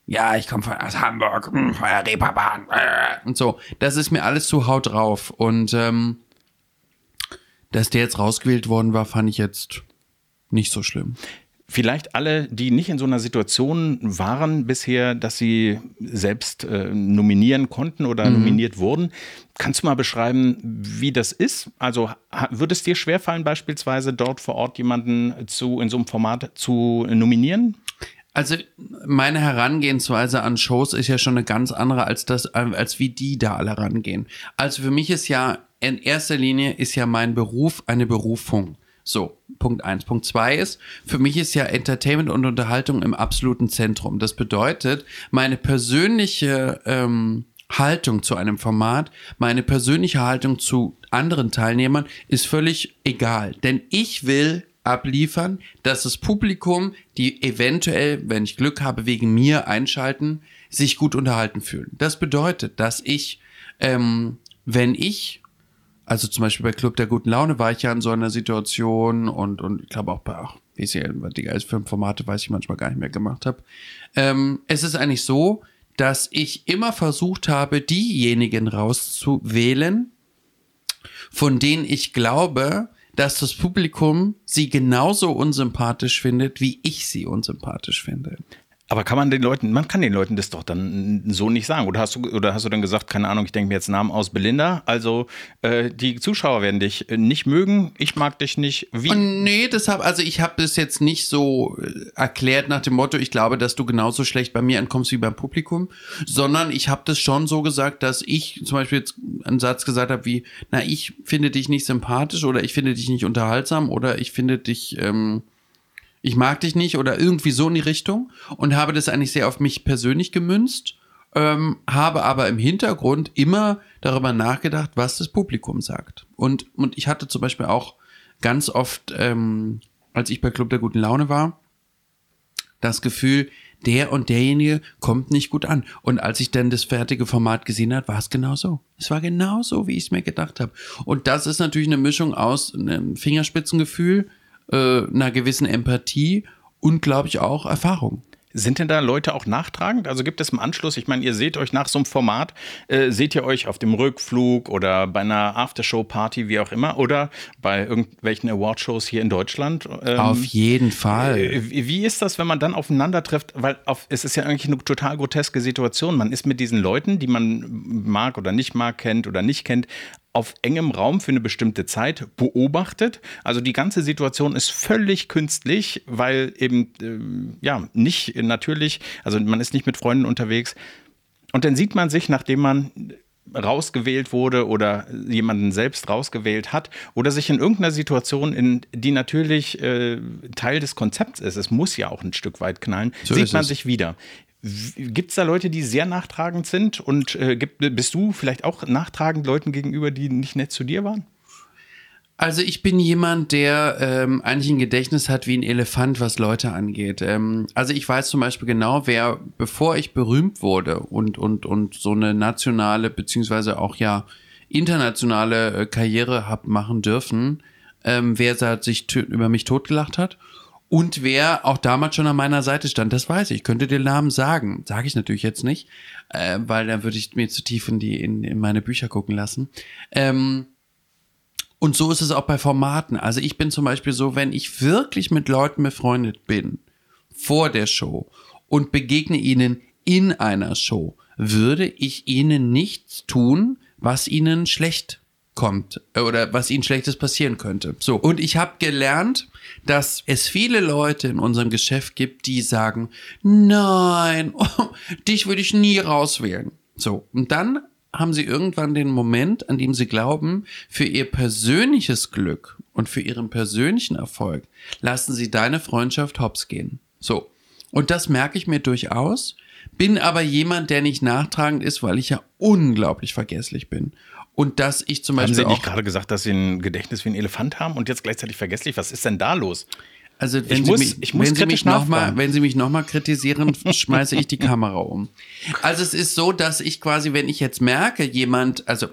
ja, ich komme von aus Hamburg, hm, von der Reeperbahn äh, und so. Das ist mir alles zu haut drauf. Und ähm, dass der jetzt rausgewählt worden war, fand ich jetzt nicht so schlimm vielleicht alle, die nicht in so einer Situation waren bisher, dass sie selbst äh, nominieren konnten oder mhm. nominiert wurden. Kannst du mal beschreiben, wie das ist? Also würde es dir schwerfallen, beispielsweise dort vor Ort jemanden zu in so einem Format zu nominieren? Also meine Herangehensweise an Shows ist ja schon eine ganz andere als das, als wie die da alle rangehen. Also für mich ist ja in erster Linie ist ja mein Beruf eine Berufung. So, Punkt eins. Punkt zwei ist, für mich ist ja Entertainment und Unterhaltung im absoluten Zentrum. Das bedeutet, meine persönliche ähm, Haltung zu einem Format, meine persönliche Haltung zu anderen Teilnehmern ist völlig egal. Denn ich will abliefern, dass das Publikum, die eventuell, wenn ich Glück habe, wegen mir einschalten, sich gut unterhalten fühlen. Das bedeutet, dass ich, ähm, wenn ich also zum Beispiel bei Club der guten Laune war ich ja in so einer Situation und, und ich glaube auch bei, ach, wie ist ja, die geilsten Filmformate weiß ich manchmal gar nicht mehr gemacht habe. Ähm, es ist eigentlich so, dass ich immer versucht habe, diejenigen rauszuwählen, von denen ich glaube, dass das Publikum sie genauso unsympathisch findet, wie ich sie unsympathisch finde. Aber kann man den Leuten, man kann den Leuten das doch dann so nicht sagen. Oder hast du, oder hast du dann gesagt, keine Ahnung, ich denke mir jetzt Namen aus Belinda. Also äh, die Zuschauer werden dich nicht mögen, ich mag dich nicht. Wie? Nee, deshalb, also ich habe das jetzt nicht so äh, erklärt nach dem Motto, ich glaube, dass du genauso schlecht bei mir ankommst wie beim Publikum, sondern ich habe das schon so gesagt, dass ich zum Beispiel jetzt einen Satz gesagt habe wie, na, ich finde dich nicht sympathisch oder ich finde dich nicht unterhaltsam oder ich finde dich. Ähm, ich mag dich nicht oder irgendwie so in die Richtung und habe das eigentlich sehr auf mich persönlich gemünzt, ähm, habe aber im Hintergrund immer darüber nachgedacht, was das Publikum sagt. Und, und ich hatte zum Beispiel auch ganz oft, ähm, als ich bei Club der guten Laune war, das Gefühl, der und derjenige kommt nicht gut an. Und als ich dann das fertige Format gesehen habe, war es genau so. Es war genau so, wie ich es mir gedacht habe. Und das ist natürlich eine Mischung aus einem Fingerspitzengefühl, äh, einer gewissen Empathie und, glaube ich, auch Erfahrung. Sind denn da Leute auch nachtragend? Also gibt es im Anschluss, ich meine, ihr seht euch nach so einem Format, äh, seht ihr euch auf dem Rückflug oder bei einer Aftershow-Party, wie auch immer, oder bei irgendwelchen Awardshows hier in Deutschland? Ähm, auf jeden Fall. Äh, wie ist das, wenn man dann aufeinander trifft? Weil auf, es ist ja eigentlich eine total groteske Situation. Man ist mit diesen Leuten, die man mag oder nicht mag, kennt oder nicht kennt, auf engem Raum für eine bestimmte Zeit beobachtet. Also die ganze Situation ist völlig künstlich, weil eben äh, ja nicht natürlich, also man ist nicht mit Freunden unterwegs. Und dann sieht man sich, nachdem man rausgewählt wurde oder jemanden selbst rausgewählt hat oder sich in irgendeiner Situation, in die natürlich äh, Teil des Konzepts ist, es muss ja auch ein Stück weit knallen, so sieht man es. sich wieder. Gibt es da Leute, die sehr nachtragend sind? Und äh, gibt, bist du vielleicht auch nachtragend Leuten gegenüber, die nicht nett zu dir waren? Also ich bin jemand, der ähm, eigentlich ein Gedächtnis hat wie ein Elefant, was Leute angeht. Ähm, also ich weiß zum Beispiel genau, wer, bevor ich berühmt wurde und, und, und so eine nationale, beziehungsweise auch ja internationale äh, Karriere hab machen dürfen, ähm, wer sich über mich totgelacht hat und wer auch damals schon an meiner Seite stand. Das weiß ich. Ich könnte den Namen sagen. Sage ich natürlich jetzt nicht, äh, weil dann würde ich mir zu tief in, die, in, in meine Bücher gucken lassen. Ähm, und so ist es auch bei Formaten. Also ich bin zum Beispiel so, wenn ich wirklich mit Leuten befreundet bin, vor der Show und begegne ihnen in einer Show, würde ich ihnen nichts tun, was ihnen schlecht kommt oder was ihnen schlechtes passieren könnte. So. Und ich habe gelernt, dass es viele Leute in unserem Geschäft gibt, die sagen, nein, oh, dich würde ich nie rauswählen. So. Und dann haben sie irgendwann den Moment, an dem sie glauben, für ihr persönliches Glück und für ihren persönlichen Erfolg lassen sie deine Freundschaft hops gehen. So. Und das merke ich mir durchaus, bin aber jemand, der nicht nachtragend ist, weil ich ja unglaublich vergesslich bin. Und dass ich zum Beispiel. Haben Sie nicht gerade gesagt, dass Sie ein Gedächtnis wie ein Elefant haben und jetzt gleichzeitig vergesslich? Was ist denn da los? Also wenn, ich Sie, muss, mich, ich muss wenn Sie mich noch mal, wenn Sie mich noch mal kritisieren, schmeiße ich die Kamera um. Also es ist so, dass ich quasi, wenn ich jetzt merke, jemand, also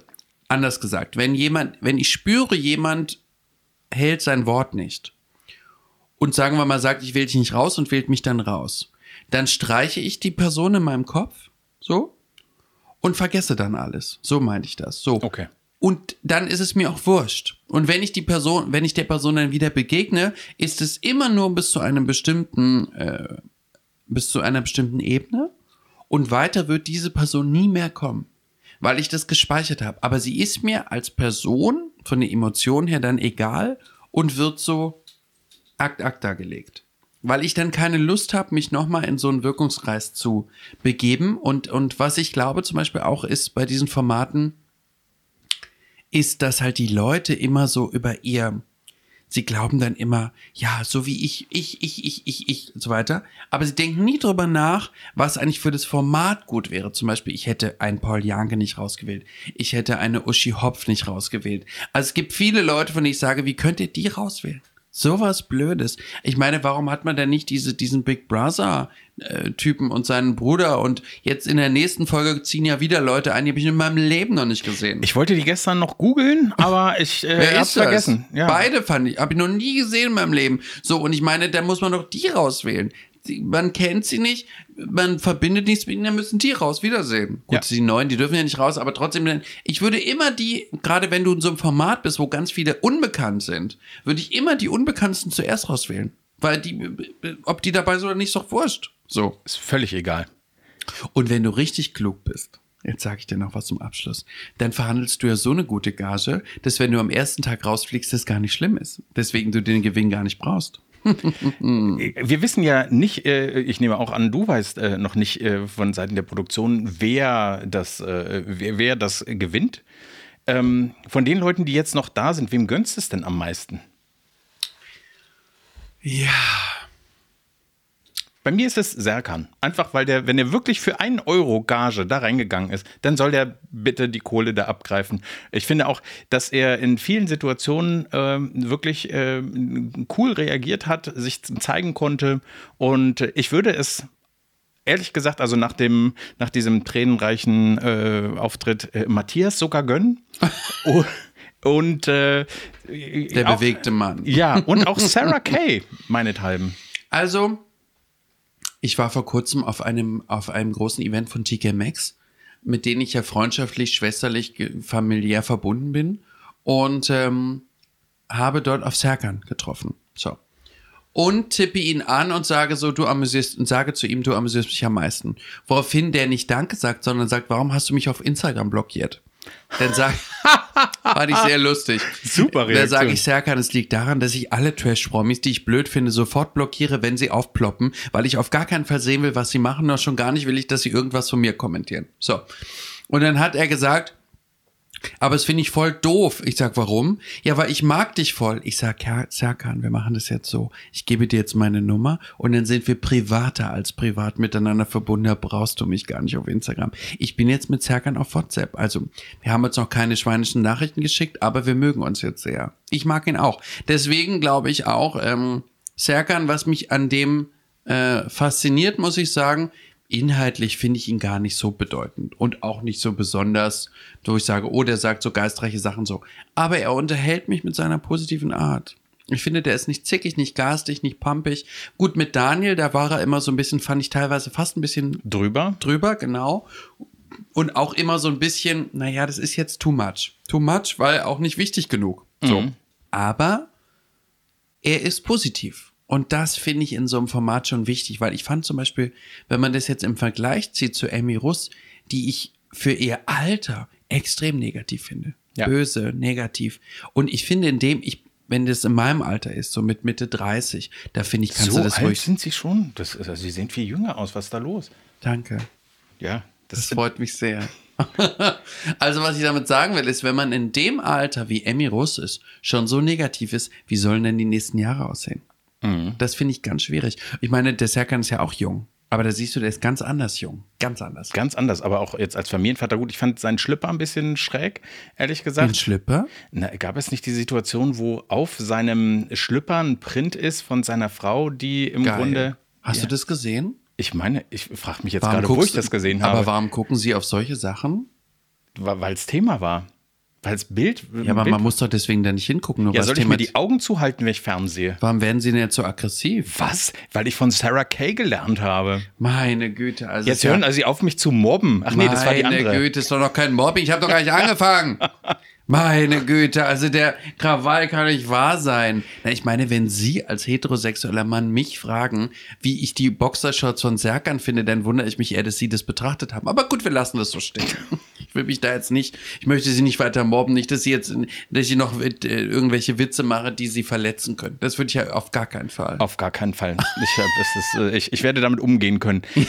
anders gesagt, wenn jemand, wenn ich spüre, jemand hält sein Wort nicht und sagen wir mal sagt, ich wähle dich nicht raus und wählt mich dann raus, dann streiche ich die Person in meinem Kopf, so und vergesse dann alles. So meinte ich das. So. Okay. Und dann ist es mir auch wurscht. Und wenn ich die Person, wenn ich der Person dann wieder begegne, ist es immer nur bis zu einem bestimmten, äh, bis zu einer bestimmten Ebene. Und weiter wird diese Person nie mehr kommen, weil ich das gespeichert habe. Aber sie ist mir als Person von den Emotionen her dann egal und wird so akt akt gelegt. Weil ich dann keine Lust habe, mich nochmal in so einen Wirkungskreis zu begeben. Und, und was ich glaube zum Beispiel auch ist bei diesen Formaten, ist, dass halt die Leute immer so über ihr, sie glauben dann immer, ja, so wie ich, ich, ich, ich, ich, ich und so weiter. Aber sie denken nie drüber nach, was eigentlich für das Format gut wäre. Zum Beispiel, ich hätte einen Paul Janke nicht rausgewählt. Ich hätte eine Uschi Hopf nicht rausgewählt. Also es gibt viele Leute, von denen ich sage, wie könnt ihr die rauswählen? Sowas Blödes. Ich meine, warum hat man denn nicht diese, diesen Big Brother äh, Typen und seinen Bruder und jetzt in der nächsten Folge ziehen ja wieder Leute ein, die habe ich in meinem Leben noch nicht gesehen. Ich wollte die gestern noch googeln, aber ich äh, hab's vergessen. Ja. Beide fand ich, habe ich noch nie gesehen in meinem Leben. So, und ich meine, da muss man doch die rauswählen man kennt sie nicht, man verbindet nichts mit ihnen, dann müssen die raus. Wiedersehen. Gut, ja. die neuen, die dürfen ja nicht raus, aber trotzdem, ich würde immer die, gerade wenn du in so einem Format bist, wo ganz viele unbekannt sind, würde ich immer die Unbekannten zuerst rauswählen. Weil die, ob die dabei sind oder nicht, ist doch wurscht. So. Ist völlig egal. Und wenn du richtig klug bist, Jetzt sage ich dir noch was zum Abschluss. Dann verhandelst du ja so eine gute Gage, dass wenn du am ersten Tag rausfliegst, das gar nicht schlimm ist. Deswegen du den Gewinn gar nicht brauchst. Wir wissen ja nicht, äh, ich nehme auch an, du weißt äh, noch nicht äh, von Seiten der Produktion, wer das, wer, das gewinnt. Ähm, von den Leuten, die jetzt noch da sind, wem gönnst du es denn am meisten? Ja, bei mir ist es Serkan. Einfach weil der, wenn er wirklich für einen Euro Gage da reingegangen ist, dann soll der bitte die Kohle da abgreifen. Ich finde auch, dass er in vielen Situationen äh, wirklich äh, cool reagiert hat, sich zeigen konnte. Und ich würde es ehrlich gesagt, also nach dem, nach diesem tränenreichen äh, Auftritt äh, Matthias sogar gönnen. oh, und äh, der auch, bewegte Mann. Ja, und auch Sarah Kay, meinethalben. Also, ich war vor kurzem auf einem, auf einem großen Event von TK Maxx, mit denen ich ja freundschaftlich, schwesterlich, familiär verbunden bin und ähm, habe dort auf Serkan getroffen. So. Und tippe ihn an und sage so, du amüsierst, und sage zu ihm, du amüsierst mich am meisten. Woraufhin der nicht Danke sagt, sondern sagt, warum hast du mich auf Instagram blockiert? Dann sag, Fand ich sehr lustig. Super Da Reaktion. sage ich Serkan, es liegt daran, dass ich alle Trash-Promis, die ich blöd finde, sofort blockiere, wenn sie aufploppen, weil ich auf gar keinen Fall sehen will, was sie machen, noch schon gar nicht will ich, dass sie irgendwas von mir kommentieren. So. Und dann hat er gesagt, aber es finde ich voll doof. Ich sag, warum? Ja, weil ich mag dich voll. Ich sag, ja, Serkan, wir machen das jetzt so. Ich gebe dir jetzt meine Nummer und dann sind wir privater als privat miteinander verbunden. Da brauchst du mich gar nicht auf Instagram. Ich bin jetzt mit Serkan auf WhatsApp. Also, wir haben uns noch keine schweinischen Nachrichten geschickt, aber wir mögen uns jetzt sehr. Ich mag ihn auch. Deswegen glaube ich auch, ähm, Serkan, was mich an dem äh, fasziniert, muss ich sagen, inhaltlich finde ich ihn gar nicht so bedeutend und auch nicht so besonders, wo ich sage, oh, der sagt so geistreiche Sachen so. Aber er unterhält mich mit seiner positiven Art. Ich finde, der ist nicht zickig, nicht garstig, nicht pumpig. Gut, mit Daniel, da war er immer so ein bisschen, fand ich teilweise fast ein bisschen Drüber? drüber, genau. Und auch immer so ein bisschen, naja, das ist jetzt too much. Too much, weil auch nicht wichtig genug. So. Aber er ist positiv. Und das finde ich in so einem Format schon wichtig, weil ich fand zum Beispiel, wenn man das jetzt im Vergleich zieht zu Amy Russ, die ich für ihr Alter extrem negativ finde. Ja. Böse, negativ. Und ich finde, in dem ich, wenn das in meinem Alter ist, so mit Mitte 30, da finde ich, kannst so du das alt ruhig. sind sie schon. Das, ist- also, sie sehen viel jünger aus. Was ist da los? Danke. Ja, Das freut mich sehr. also, was ich damit sagen will, ist, wenn man in dem Alter, wie Emmy Russ ist, schon so negativ ist, wie sollen denn die nächsten Jahre aussehen? Das finde ich ganz schwierig. Ich meine, der Serkan ist ja auch jung. Aber da siehst du, der ist ganz anders jung. Ganz anders. Ganz anders, aber auch jetzt als Familienvater gut. Ich fand seinen Schlipper ein bisschen schräg, ehrlich Den gesagt. Schlipper? Na, gab es nicht die Situation, wo auf seinem Schlipper ein Print ist von seiner Frau, die im Geil. Grunde. Hast ja, du das gesehen? Ich meine, ich frage mich jetzt Warum gerade, wo guckst ich das gesehen Aber habe, warum gucken sie auf solche Sachen? weil es Thema war. Weil es Bild. Ja, aber Bild, man muss doch deswegen da nicht hingucken. Nur ja, soll ich Thema mir die Augen zuhalten, wenn ich fernsehe? Warum werden sie denn jetzt so aggressiv? Was? Weil ich von Sarah Kay gelernt habe. Meine Güte. Also Jetzt hören also sie auf, mich zu mobben. Ach nee, das war die Meine andere. Güte, ist doch noch kein Mobbing. Ich habe doch gar nicht angefangen. Meine Güte, also der Krawall kann nicht wahr sein. Na, ich meine, wenn Sie als heterosexueller Mann mich fragen, wie ich die Boxershorts von Serkan finde, dann wundere ich mich eher, dass Sie das betrachtet haben. Aber gut, wir lassen das so stehen. Ich will mich da jetzt nicht, ich möchte Sie nicht weiter mobben, nicht, dass Sie jetzt, dass ich noch äh, irgendwelche Witze mache, die Sie verletzen können. Das würde ich ja auf gar keinen Fall. Auf gar keinen Fall. Ich, ist, äh, ich, ich werde damit umgehen können.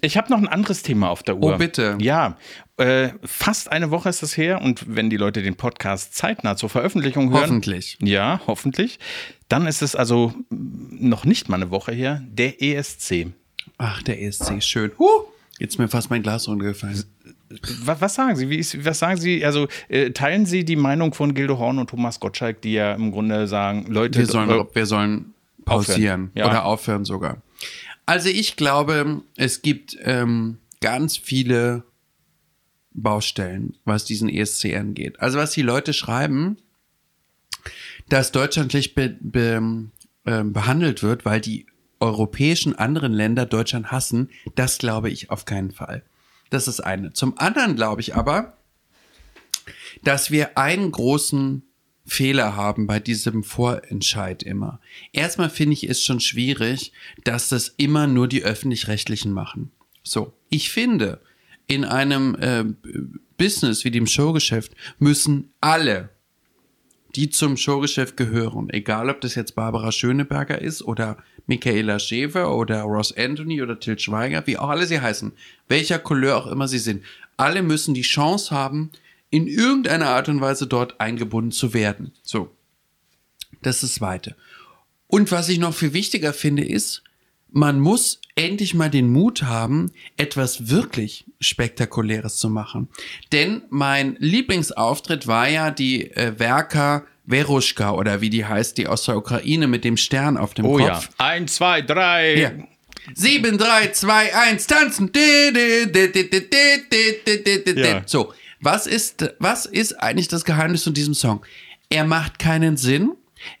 Ich habe noch ein anderes Thema auf der Uhr. Oh, bitte. Ja, äh, fast eine Woche ist es her und wenn die Leute den Podcast zeitnah zur Veröffentlichung hören. Hoffentlich. Ja, hoffentlich. Dann ist es also noch nicht mal eine Woche her, der ESC. Ach, der ESC, schön. Huh, jetzt ist mir fast mein Glas runtergefallen. Was, was sagen Sie? Ist, was sagen Sie? Also äh, teilen Sie die Meinung von Gildo Horn und Thomas Gottschalk, die ja im Grunde sagen, Leute, Wir sollen, äh, wir sollen pausieren Aufhören, ja. oder aufhören sogar. Also ich glaube, es gibt ähm, ganz viele Baustellen, was diesen ESC angeht. Also was die Leute schreiben, dass Deutschland schlecht be, be, ähm, behandelt wird, weil die europäischen anderen Länder Deutschland hassen, das glaube ich auf keinen Fall. Das ist eine. Zum anderen glaube ich aber, dass wir einen großen Fehler haben bei diesem Vorentscheid immer. Erstmal finde ich es schon schwierig, dass das immer nur die öffentlich-rechtlichen machen. So, ich finde, in einem äh, Business wie dem Showgeschäft müssen alle, die zum Showgeschäft gehören, egal ob das jetzt Barbara Schöneberger ist oder Michaela Schäfer oder Ross Anthony oder Till Schweiger, wie auch alle sie heißen, welcher Couleur auch immer sie sind, alle müssen die Chance haben, in irgendeiner Art und Weise dort eingebunden zu werden. So. Das ist das Zweite. Und was ich noch viel wichtiger finde, ist, man muss endlich mal den Mut haben, etwas wirklich Spektakuläres zu machen. Denn mein Lieblingsauftritt war ja die äh, Werka Veruschka oder wie die heißt, die aus der Ukraine mit dem Stern auf dem oh, Kopf. Oh ja. Eins, zwei, drei. Ja. 7, 3, 2, 1, tanzen. So, was ist, was ist eigentlich das Geheimnis von diesem Song? Er macht keinen Sinn.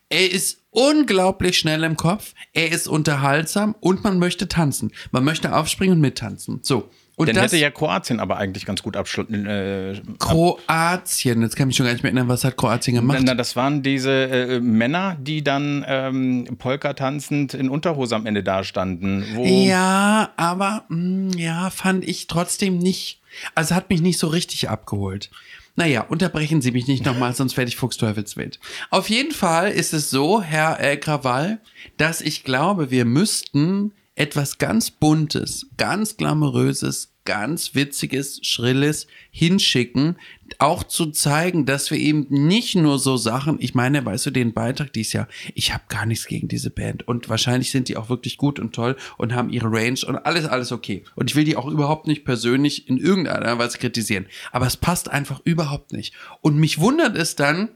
Er ist unglaublich schnell im Kopf. Er ist unterhaltsam und man möchte tanzen. Man möchte aufspringen und mittanzen. So. Und Dann das hätte ja Kroatien aber eigentlich ganz gut abschließen. Äh, Kroatien. Jetzt kann ich mich schon gar nicht mehr erinnern, was hat Kroatien gemacht? na, das waren diese äh, Männer, die dann ähm, Polka tanzend in Unterhose am Ende dastanden. Ja, aber mh, ja, fand ich trotzdem nicht. Also hat mich nicht so richtig abgeholt. Naja, unterbrechen Sie mich nicht nochmal, sonst werde ich Fuchsteufelswild. Auf jeden Fall ist es so, Herr äh, Krawall, dass ich glaube, wir müssten etwas ganz Buntes, ganz Glamouröses, ganz Witziges, Schrilles hinschicken, auch zu zeigen, dass wir eben nicht nur so Sachen, ich meine, weißt du, den Beitrag dies Jahr, ich habe gar nichts gegen diese Band und wahrscheinlich sind die auch wirklich gut und toll und haben ihre Range und alles, alles okay. Und ich will die auch überhaupt nicht persönlich in irgendeiner Weise kritisieren, aber es passt einfach überhaupt nicht. Und mich wundert es dann,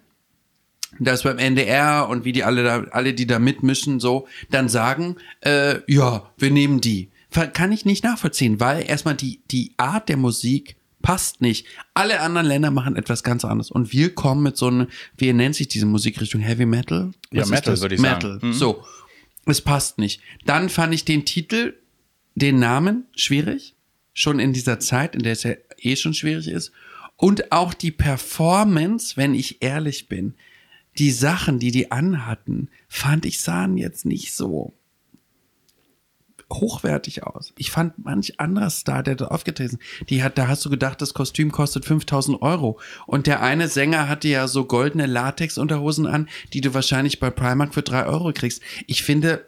dass beim NDR und wie die alle da, alle, die da mitmischen, so, dann sagen, äh, ja, wir nehmen die. Kann ich nicht nachvollziehen, weil erstmal die, die Art der Musik passt nicht. Alle anderen Länder machen etwas ganz anderes. Und wir kommen mit so einem, wie nennt sich diese Musikrichtung? Heavy Metal? Was ja, Metal würde ich Metal. sagen. Mhm. So. Es passt nicht. Dann fand ich den Titel, den Namen schwierig. Schon in dieser Zeit, in der es ja eh schon schwierig ist. Und auch die Performance, wenn ich ehrlich bin die Sachen, die die anhatten, fand ich sahen jetzt nicht so hochwertig aus. Ich fand manch anderer Star, der da aufgetreten ist, die hat, da hast du gedacht, das Kostüm kostet 5000 Euro. Und der eine Sänger hatte ja so goldene Latex-Unterhosen an, die du wahrscheinlich bei Primark für drei Euro kriegst. Ich finde,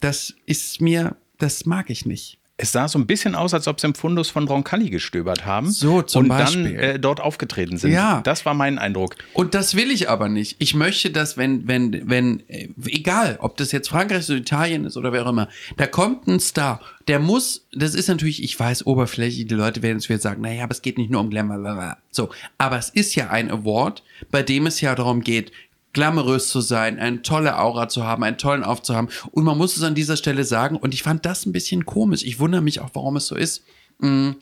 das ist mir, das mag ich nicht. Es sah so ein bisschen aus, als ob sie im Fundus von Roncalli gestöbert haben. So, zum und Beispiel. dann äh, dort aufgetreten sind. Ja. Das war mein Eindruck. Und das will ich aber nicht. Ich möchte, dass wenn, wenn, wenn, äh, egal, ob das jetzt Frankreich oder Italien ist oder wer auch immer, da kommt ein Star, der muss, das ist natürlich, ich weiß, oberflächlich, die Leute werden es wieder sagen, naja, aber es geht nicht nur um Glamour, so. Aber es ist ja ein Award, bei dem es ja darum geht, glamourös zu sein, eine tolle Aura zu haben, einen tollen Auf zu haben. Und man muss es an dieser Stelle sagen, und ich fand das ein bisschen komisch. Ich wundere mich auch, warum es so ist. Hm.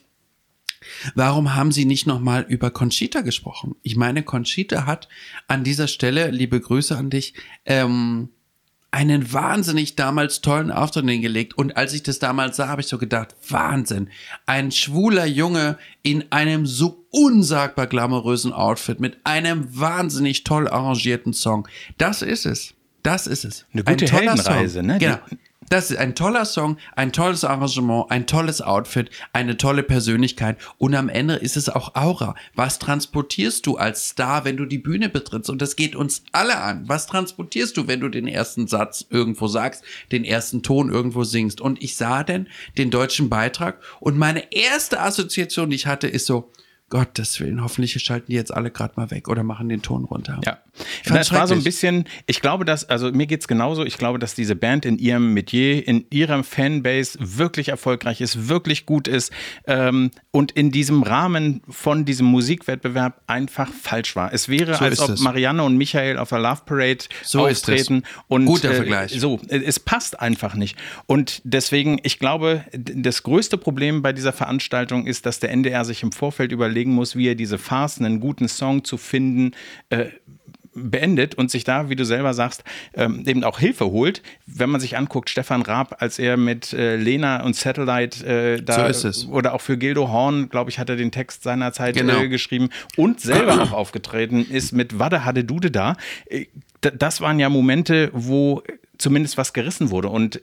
Warum haben Sie nicht nochmal über Conchita gesprochen? Ich meine, Conchita hat an dieser Stelle, liebe Grüße an dich, ähm, einen wahnsinnig damals tollen Auftritt hingelegt. Und als ich das damals sah, habe ich so gedacht, Wahnsinn. Ein schwuler Junge in einem so unsagbar glamourösen Outfit mit einem wahnsinnig toll arrangierten Song. Das ist es. Das ist es. Eine gute ein Heldenreise, Song. ne? Genau. Das ist ein toller Song, ein tolles Arrangement, ein tolles Outfit, eine tolle Persönlichkeit und am Ende ist es auch Aura. Was transportierst du als Star, wenn du die Bühne betrittst? Und das geht uns alle an. Was transportierst du, wenn du den ersten Satz irgendwo sagst, den ersten Ton irgendwo singst? Und ich sah denn den deutschen Beitrag und meine erste Assoziation, die ich hatte, ist so, Gottes Willen, hoffentlich schalten die jetzt alle gerade mal weg oder machen den Ton runter. Ja. Das war so ein bisschen, ich glaube, dass, also mir geht's genauso, ich glaube, dass diese Band in ihrem Metier, in ihrer Fanbase wirklich erfolgreich ist, wirklich gut ist ähm, und in diesem Rahmen von diesem Musikwettbewerb einfach falsch war. Es wäre, So als ob es. Marianne und Michael auf der Love Parade So ist es. auftreten und Guter äh, Vergleich. so, es passt einfach nicht. Und deswegen, ich glaube, das größte Problem bei dieser Veranstaltung ist, dass der NDR sich im Vorfeld überlegen muss, wie er diese Farce, einen guten Song zu finden, äh, beendet und sich da, wie du selber sagst, ähm, eben auch Hilfe holt. Wenn man sich anguckt, Stefan Raab, als er mit äh, Lena und Satellite äh, da So oder auch für Gildo Horn, glaube ich, hat er den Text seinerzeit Genau. äh, geschrieben und selber auch aufgetreten ist mit Wade Hade Dude da. Äh, Das waren ja Momente, wo zumindest was gerissen wurde. Und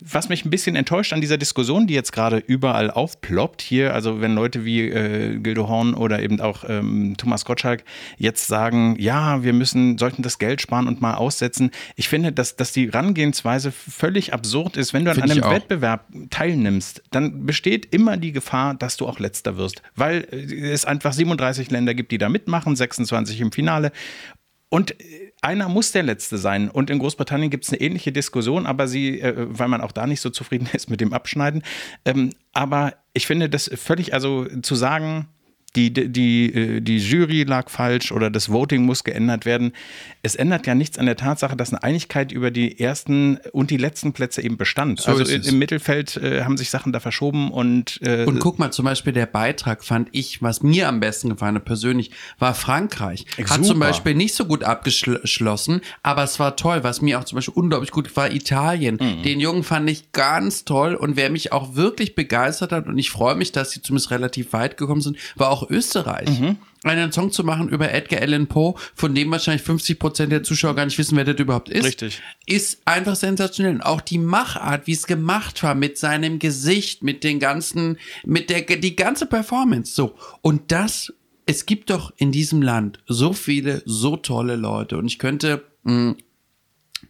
was mich ein bisschen enttäuscht an dieser Diskussion, die jetzt gerade überall aufploppt, hier, also wenn Leute wie äh, Gildo Horn oder eben auch ähm, Thomas Gottschalk jetzt sagen, ja, wir müssen, sollten das Geld sparen und mal aussetzen. Ich finde, dass, dass die Herangehensweise völlig absurd ist. Wenn du an einem. Wettbewerb teilnimmst, dann besteht immer die Gefahr, dass du auch Letzter wirst, weil äh, es einfach 37 Länder gibt, die da mitmachen, 26 im Finale. Und äh, einer muss der Letzte sein. Und in Großbritannien gibt es eine ähnliche Diskussion, aber sie, äh, weil man auch da nicht so zufrieden ist mit dem Abschneiden. Ähm, aber ich finde das völlig, also zu sagen, die, die, die, äh, die Jury lag falsch oder das Voting muss geändert werden. Es ändert ja nichts an der Tatsache, dass eine Einigkeit über die ersten und die letzten Plätze eben bestand. So also im Mittelfeld äh, haben sich Sachen da verschoben und, äh, Und guck mal, zum Beispiel der Beitrag fand ich, was mir am besten gefallen hat persönlich, war Frankreich. Hat Super. zum Beispiel nicht so gut abgeschlossen, aber es war toll. Was mir auch zum Beispiel unglaublich gut war, Italien. Mhm. Den Jungen fand ich ganz toll und wer mich auch wirklich begeistert hat und ich freue mich, dass sie zumindest relativ weit gekommen sind, war auch Österreich. Mhm. Einen Song zu machen über Edgar Allan Poe, von dem wahrscheinlich 50 Prozent der Zuschauer gar nicht wissen, wer das überhaupt ist. Richtig. Ist einfach sensationell. Und auch die Machart, wie es gemacht war, mit seinem Gesicht, mit den ganzen, mit der, die ganze Performance, so. Und das es gibt doch in diesem Land so viele, so tolle Leute und ich könnte, mh,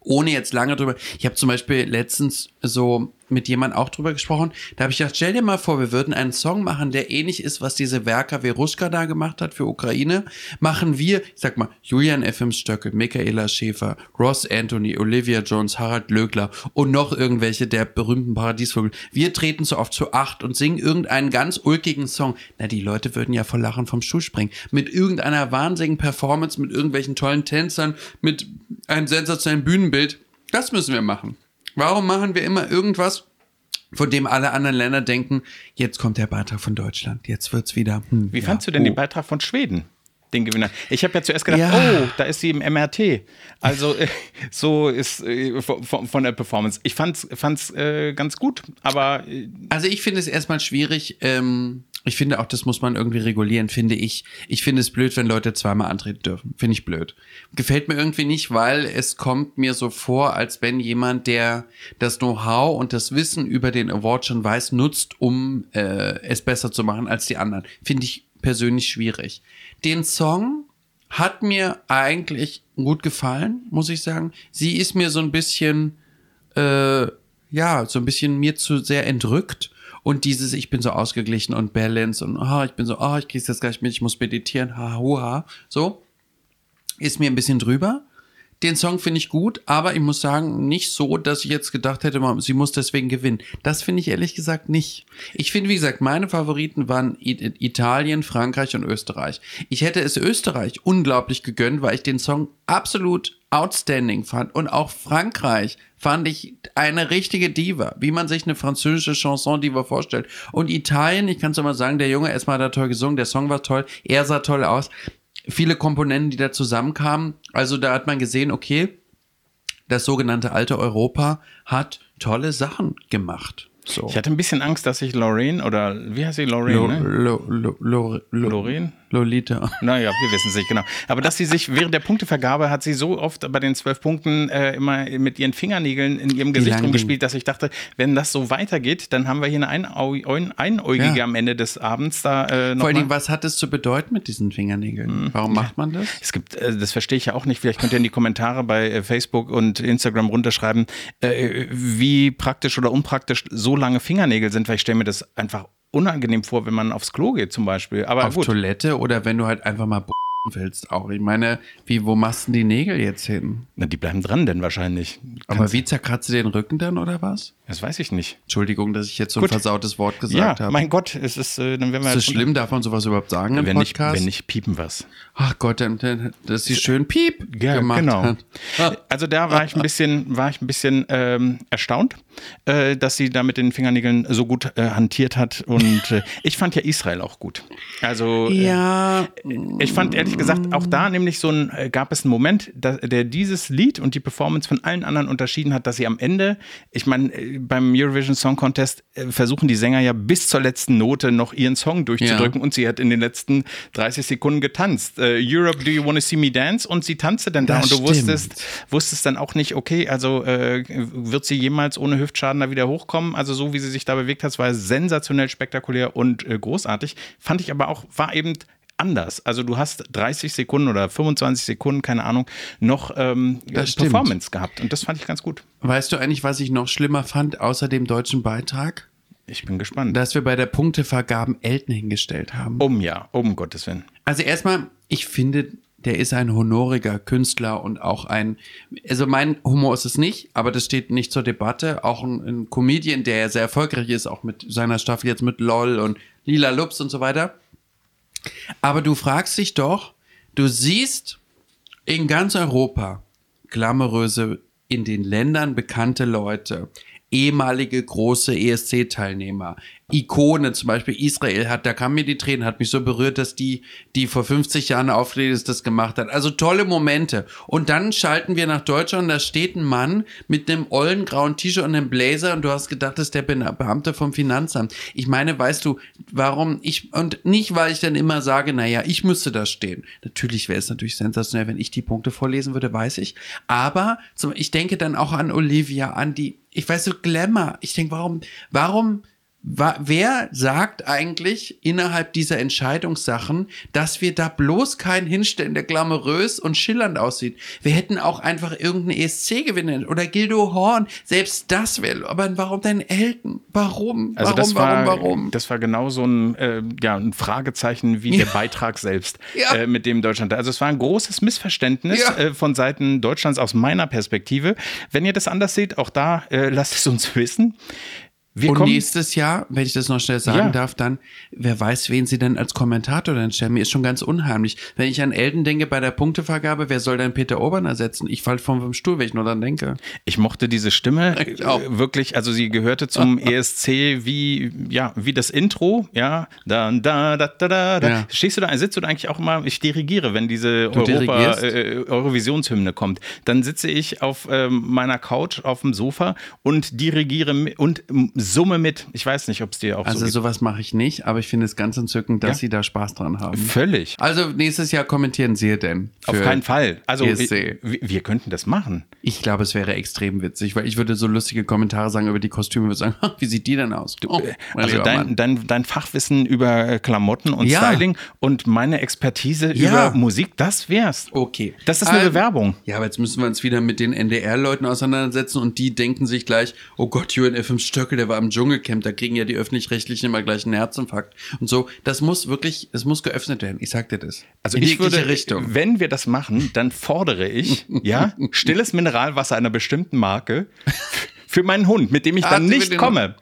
ohne jetzt lange drüber, ich habe zum Beispiel letztens so mit jemand auch drüber gesprochen. Da habe ich gedacht, stell dir mal vor, wir würden einen Song machen, der ähnlich ist, was diese Werker Veruschka da gemacht hat für Ukraine. Machen wir, ich sag mal, Julian F.M. Stöckel, Michaela Schäfer, Ross Anthony, Olivia Jones, Harald Lögler und noch irgendwelche der berühmten Paradiesvögel. Wir treten so oft zu acht und singen irgendeinen ganz ulkigen Song. Na, die Leute würden ja vor Lachen vom Stuhl springen. Mit irgendeiner wahnsinnigen Performance, mit irgendwelchen tollen Tänzern, mit einem sensationellen Bühnenbild. Das müssen wir machen. Warum machen wir immer irgendwas, von dem alle anderen Länder denken, jetzt kommt der Beitrag von Deutschland, jetzt wird's wieder. Hm, Wie ja, fandst du denn oh. den Beitrag von Schweden? Den Gewinner. Ich habe ja zuerst gedacht, Ja. oh, da ist sie im MRT. Also äh, so ist äh, von, von der Performance. Ich fand's, fand's äh, ganz gut, aber äh, Also ich finde es erstmal schwierig. Ähm, ich finde auch, das muss man irgendwie regulieren, finde ich. Ich finde es blöd, wenn Leute zweimal antreten dürfen. Finde ich blöd. Gefällt mir irgendwie nicht, weil es kommt mir so vor, als wenn jemand, der das Know-how und das Wissen über den Award schon weiß, nutzt, um äh, es besser zu machen als die anderen. Finde ich persönlich schwierig. Den Song hat mir eigentlich gut gefallen, muss ich sagen. Sie ist mir so ein bisschen äh, ja, so ein bisschen mir zu sehr entrückt. Und dieses, ich bin so ausgeglichen und balance und ah, ich bin so, ah, ich krieg's jetzt gleich mit, ich muss meditieren, ha, huha, so, ist mir ein bisschen drüber. Den Song finde ich gut, aber ich muss sagen, nicht so, dass ich jetzt gedacht hätte, sie muss deswegen gewinnen. Das finde ich ehrlich gesagt nicht. Ich finde, wie gesagt, meine Favoriten waren Italien, Frankreich und Österreich. Ich hätte es Österreich unglaublich gegönnt, weil ich den Song absolut outstanding fand. Und auch Frankreich fand ich eine richtige Diva, wie man sich eine französische Chanson-Diva vorstellt. Und Italien, ich kann es mal sagen, der Junge erstmal hat er toll gesungen, der Song war toll, er sah toll aus viele Komponenten, die da zusammenkamen. Also da hat man gesehen, okay, das sogenannte alte Europa hat tolle Sachen gemacht. So. ich hatte ein bisschen Angst, dass ich Lorraine oder wie heißt sie Lorraine? Lo, ne? lo, lo, Lorraine? Lolita. Naja, wir wissen es nicht genau. Aber dass sie sich während der Punktevergabe hat sie so oft bei den zwölf Punkten äh, immer mit ihren Fingernägeln in ihrem Gesicht rumgespielt, dass ich dachte, wenn das so weitergeht, dann haben wir hier eine ein Einäugige Ja. am Ende des Abends da äh, noch Vor allen. Dingen, was hat es zu bedeuten mit diesen Fingernägeln? Warum macht man das? Es gibt, äh, das verstehe ich ja auch nicht. Vielleicht könnt ihr in die Kommentare bei äh, Facebook und Instagram runterschreiben, äh, wie praktisch oder unpraktisch so lange Fingernägel sind, weil ich stelle mir das einfach unangenehm vor, wenn man aufs Klo geht zum Beispiel. Aber Auf gut. Toilette oder wenn du halt einfach mal willst auch. Ich meine, wie, wo machst du die Nägel jetzt hin? Na, die bleiben dran denn wahrscheinlich. Aber Kannst- wie zerkratzt du den Rücken dann oder was? Das weiß ich nicht. Entschuldigung, dass ich jetzt so ein Gut. versautes Wort Ja, gesagt habe. mein Gott, es ist, äh, dann werden wir Ist das halt- schlimm? Darf man sowas überhaupt sagen im Wenn nicht, Podcast? wenn nicht, piepen wir's. Ach Gott, dann, dann, dass sie schön Piep Ja, gemacht genau. hat. Ah. Also da war ich ein bisschen, war ich ein bisschen ähm, erstaunt, äh, dass sie da mit den Fingernägeln so gut äh, hantiert hat. Und äh, ich fand ja Israel auch gut. Also äh, Ja, ich fand ehrlich gesagt auch da nämlich so ein, äh, gab es einen Moment, da, der dieses Lied und die Performance von allen anderen unterschieden hat, dass sie am Ende, ich meine, beim Eurovision Song Contest äh, versuchen die Sänger ja bis zur letzten Note noch ihren Song durchzudrücken und sie hat in den letzten 30 Sekunden getanzt. Äh, Europe, do you wanna see me dance? Und sie tanzte dann da Das und du stimmt. wusstest, wusstest dann auch nicht, okay, also äh, wird sie jemals ohne Hüftschaden da wieder hochkommen? Also so wie sie sich da bewegt hat, war sensationell spektakulär und äh, großartig. Fand ich aber auch, war eben anders. Also du hast 30 Sekunden oder 25 Sekunden, keine Ahnung, noch ähm. Performance gehabt. Und das fand ich ganz gut. weißt du eigentlich, was ich noch schlimmer fand, außer dem deutschen Beitrag? Ich bin gespannt. Dass wir bei der Punktevergaben Elton hingestellt haben. um ja, um Gottes Willen. Also erstmal, ich finde, der ist ein honoriger Künstler und auch ein, also mein Humor ist es nicht, aber das steht nicht zur Debatte. Auch ein, ein Comedian, der ja sehr erfolgreich ist, auch mit seiner Staffel jetzt mit LOL und Lila Lups und so weiter. Aber du fragst dich doch, du siehst in ganz Europa glamouröse, in den Ländern bekannte Leute, ehemalige große ESC-Teilnehmer, Ikone, zum Beispiel Israel hat, da kamen mir die Tränen, hat mich so berührt, dass die, die vor 50 Jahren ist, das gemacht hat. Also tolle Momente. Und dann schalten wir nach Deutschland und da steht ein Mann mit einem ollen grauen T-Shirt und einem Blazer und du hast gedacht, das ist der Be- Beamte vom Finanzamt. Ich meine, weißt du, warum ich, und nicht, weil ich dann immer sage, naja, ich müsste da stehen. Natürlich wäre es natürlich sensationell, wenn ich die Punkte vorlesen würde, weiß ich. Aber ich denke dann auch an Olivia, an die, ich weiß so, Glamour. Ich denke, warum, warum wer sagt eigentlich innerhalb dieser Entscheidungssachen, dass wir da bloß keinen hinstellen, der glamourös und schillernd aussieht? Wir hätten auch einfach irgendeinen ESC gewinnen oder Gildo Horn. Selbst das wäre, aber warum denn Elton? Warum? Also warum, das war, warum, warum? Das war genau so ein, äh, ja, ein Fragezeichen wie Ja. der Beitrag selbst, Ja. äh, mit dem Deutschland. Also es war ein großes Missverständnis Ja. äh, von Seiten Deutschlands aus meiner Perspektive. Wenn ihr das anders seht, auch da äh, lasst es uns wissen. Wir Und nächstes Jahr, wenn ich das noch schnell sagen Ja. darf, dann, wer weiß, wen sie denn als Kommentator dann stellen. Mir ist schon ganz unheimlich. Wenn ich an Elton denke bei der Punktevergabe, wer soll denn Peter Obern ersetzen? Ich fall vom, vom Stuhl, wenn ich nur dann denke. Ich mochte diese Stimme Ich auch. äh, wirklich, also sie gehörte zum ESC wie, ja, wie das Intro, ja, da, da, da, da, da, da. Ja. Stehst du da, sitzt du da eigentlich auch immer, ich dirigiere, wenn diese Du Europa, dirigierst? äh, Eurovisionshymne kommt, dann sitze ich auf ähm, meiner Couch auf dem Sofa und dirigiere und summe mit. Ich weiß nicht, ob es dir auch Also so sowas mache ich nicht, aber ich finde es ganz entzückend, dass Ja. sie da Spaß dran haben. Völlig. Also nächstes Jahr kommentieren Sie denn. Auf keinen Fall. Also äh, wir, wir könnten das machen. Ich glaube, es wäre extrem witzig, weil ich würde so lustige Kommentare sagen über die Kostüme, würde sagen, wie sieht die denn aus? Oh, mein Also dein, dein, dein Fachwissen über äh, Klamotten und Ja. Styling und meine Expertise Ja. über Musik, das wär's. Okay. Das ist eine Also- Bewerbung. Ja, aber jetzt müssen wir uns wieder mit den NDR-Leuten auseinandersetzen und die denken sich gleich, oh Gott, UNFM Stöckel, der war im Dschungelcamp, da kriegen ja die Öffentlich-Rechtlichen immer gleich einen Herzinfarkt. Und so, das muss wirklich, es muss geöffnet werden. Ich sag dir das. Also In ich würde, Richtung. wenn wir das machen, dann fordere ich, ja, stilles Mineralwasser einer bestimmten Marke für meinen Hund, mit dem ich Ah, dann nicht komme.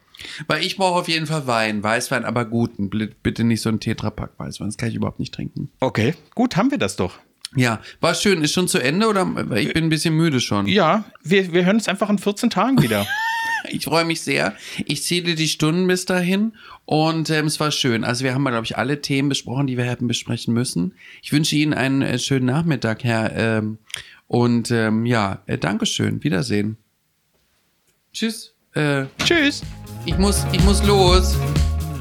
Weil ich brauche auf jeden Fall Wein, Weißwein, aber guten. Bitte nicht so ein Tetrapack Weißwein, das kann ich überhaupt nicht trinken. Okay, gut, haben wir das doch. Ja, war schön. Ist schon zu Ende oder? Ich bin ein bisschen müde schon. Ja, wir, wir hören uns einfach in 14 Tagen wieder. Ich freue mich sehr. Ich zähle die Stunden bis dahin und ähm, es war schön. Also wir haben, glaube ich, alle Themen besprochen, die wir hätten besprechen müssen. Ich wünsche Ihnen einen äh, schönen Nachmittag, Herr. Ähm, und ähm, ja, äh, Dankeschön. Wiedersehen. Tschüss. Äh, Tschüss. ich muss, ich muss los.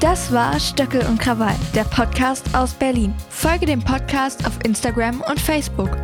Das war Stöckel und Krawall, der Podcast aus Berlin. Folge dem Podcast auf Instagram und Facebook.